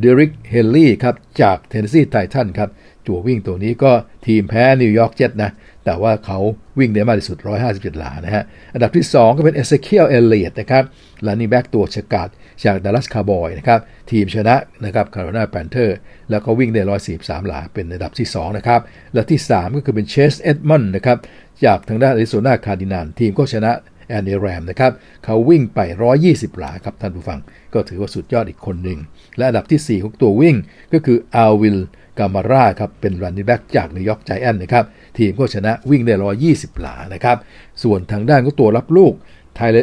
[SPEAKER 2] Derrick Henry ครับจากเทนเนสซี Titans ครับตัววิ่งตัวนี้ก็ทีมแพ้นิวยอร์กเจ็ตนะ แต่ว่าเขาวิ่งได้มากที่สุด 157 หลานะฮะ อันดับที่ 2 ก็เป็น Ezekiel Elliott นะครับ running back ตัวฉกาจจากดัลลัสคาร์บอยนะครับ ทีมชนะนะครับแคโรไลนา Panthers แล้วก็วิ่งได้ 143 หลา เป็นอันดับที่ 2 นะครับ และที่ 3 ก็คือเป็น Chase Edmonds นะครับ จากทางด้านแอริโซนา Cardinals ทีมก็ชนะแอนนีแรมนะครับ เขาวิ่งไป 120 หลาครับท่านผู้ฟัง ก็ถือว่าสุดยอดอีกคนหนึ่ง และอันดับที่ 4 ของตัววิ่งก็คือ Alvin Kamara ครับ เป็น running back จากนิวยอร์กไจแอนนะครับ ทีมก็ชนะวิ่งได้ 120 หลานะครับ ส่วนทางด้านของตัวรับลูกไทเล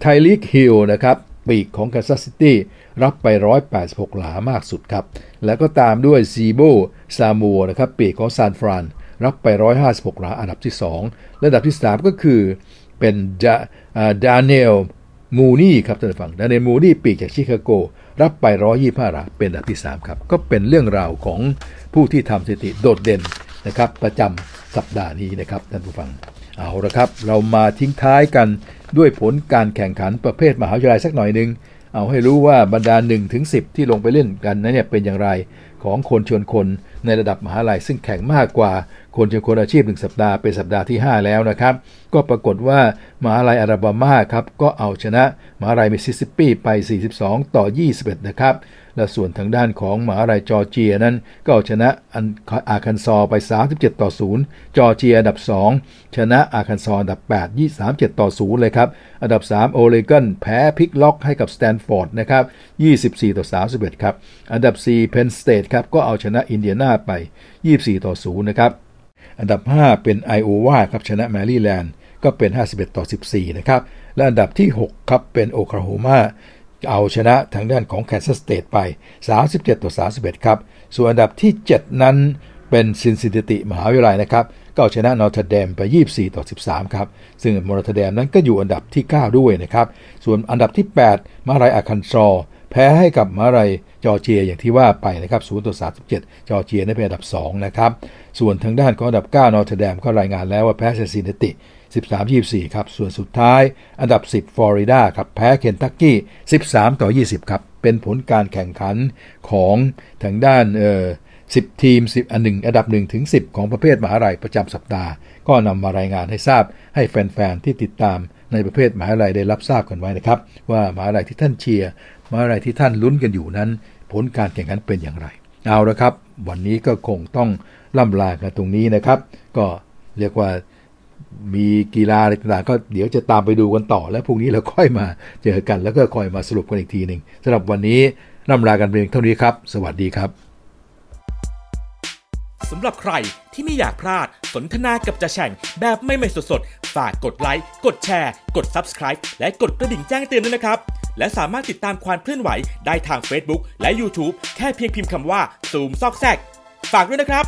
[SPEAKER 2] Tyreek Hill นะครับปีกของแคนซัสซิตี้รับไป 186 หลามากสุดครับ แล้วก็ตามด้วย Deebo Samuel นะครับปีกของซานฟรานรับไป 156 หลาอันดับที่2และอันดับที่ 3 ก็คือเป็น Darnell Mooney ครับท่านผู้ฟัง Darnell Mooney ปีกจากชิคาโก รับไป 125หลาเป็นอันดับที่ 3 ครับ ก็เป็นเรื่องราวของผู้ที่ทำสถิติโดดเด่น นะครับ ประจำสัปดาห์นี้นะครับท่านผู้ฟัง เอาละครับ เรามาทิ้งท้ายกันด้วยผลการแข่งขันประเภทมหาวิทยาลัยสักหน่อยหนึ่งเอาให้รู้ว่าบรรดา1ถึง10 ที่ลงไปเล่นกันนั้นเนี่ยเป็นอย่างไรของคนชนคนในระดับมหาลัยซึ่งแข่งมากกว่าคนชนคนอาชีพ 1 สัปดาห์เป็นสัปดาห์ที่ 5 แล้วนะครับ ก็ปรากฏว่ามหาลัยแอละแบมาครับก็เอาชนะมหาลัยมิสซิสซิปปีไป 42 ต่อ 21 นะครับ และส่วนทางด้านของมหาลัยจอร์เจียนั้น ก็เอาชนะอาร์คันซอไป 37 ต่อ 0 จอร์เจียอันดับ 2 ชนะอาร์คันซออันดับ 8 23ต่อ 0 เลยครับ อันดับ 3 ออริกอนแพ้พลิกล็อกให้กับสแตนฟอร์ดนะครับ 24 ต่อ 31 ครับ อันดับ 4 เพนสเตทครับ ก็เอาชนะอินเดียนาไป 24 ต่อ 0 นะครับ อันดับ 5 เป็นไอโอวาครับชนะแมรี่แลนด์ก็เป็น 51 ต่อ 14 นะครับ และอันดับที่ 6 ครับ เป็นโอคลาโฮมา เอาชนะทางด้านของแคนซัสสเตทไป 37 ต่อ 31 ครับ ส่วนอันดับที่ 7 นั้นเป็นซินซินนติมหาวิทยาลัยนะครับก็เอาชนะนอร์ทเดมไป 24 ต่อ 13 ครับ ซึ่งนอร์ทเดมนั้นก็อยู่อันดับที่ 9 ด้วยนะครับ ส่วนอันดับที่ 8 มหาลัยอาคันซอแพ้ให้กับมหาลัยจอร์เจียอย่างที่ว่าไปนะครับ 0 ต่อ 37 จอร์เจียนั้นเป็นอันดับ 2 นะครับ ส่วนทางด้านของอันดับ 9 นอร์ทเดมก็รายงานแล้วว่าแพ้ซินซินนติ 13-24 ครับ ส่วนสุดท้ายอันดับ 10ฟลอริดาครับแพ้เคนตักกี้ 13 ต่อ 20 ครับ เป็นผลการแข่งขันของทางด้านเอ่อ10 ทีม 10 อันหนึ่งอันดับ 1 ถึง 10 ของประเภทมหาลัยประจำสัปดาห์ ก็นำมารายงานให้ทราบให้แฟน ๆ ที่ติดตามในประเภทมหาลัยได้รับทราบกันไว้นะครับ ว่ามหาลัยที่ท่านเชียร์มหาลัยที่ท่านลุ้นกันอยู่นั้น ผลการแข่งขันเป็นอย่างไร เอาละครับ วันนี้ก็คงต้องล่ำลากันตรงนี้นะครับ ก็เรียกว่า มีกีฬาอะไรต่างๆก็เดี๋ยวจะตามไปดูกันต่อ แล้วพรุ่งนี้เราค่อยมาเจอกันแล้วก็ค่อยมาสรุปกันอีกทีหนึ่งสำหรับวันนี้ร่ำลากันเพียงเท่านี้ครับ สวัสดีครับ
[SPEAKER 1] สำหรับใครที่ไม่อยากพลาดสนทนากับจ่าแฉ่งแบบไม่ไม่สดๆฝากกดไลค์ กดแชร์ กด Subscribe และกดกระดิ่งแจ้งเตือนด้วยนะครับ และสามารถติดตามความเคลื่อนไหวได้ทาง Facebook และ YouTube แค่เพียงพิมพ์คำว่าซูมซอกแซกฝากด้วยนะครับ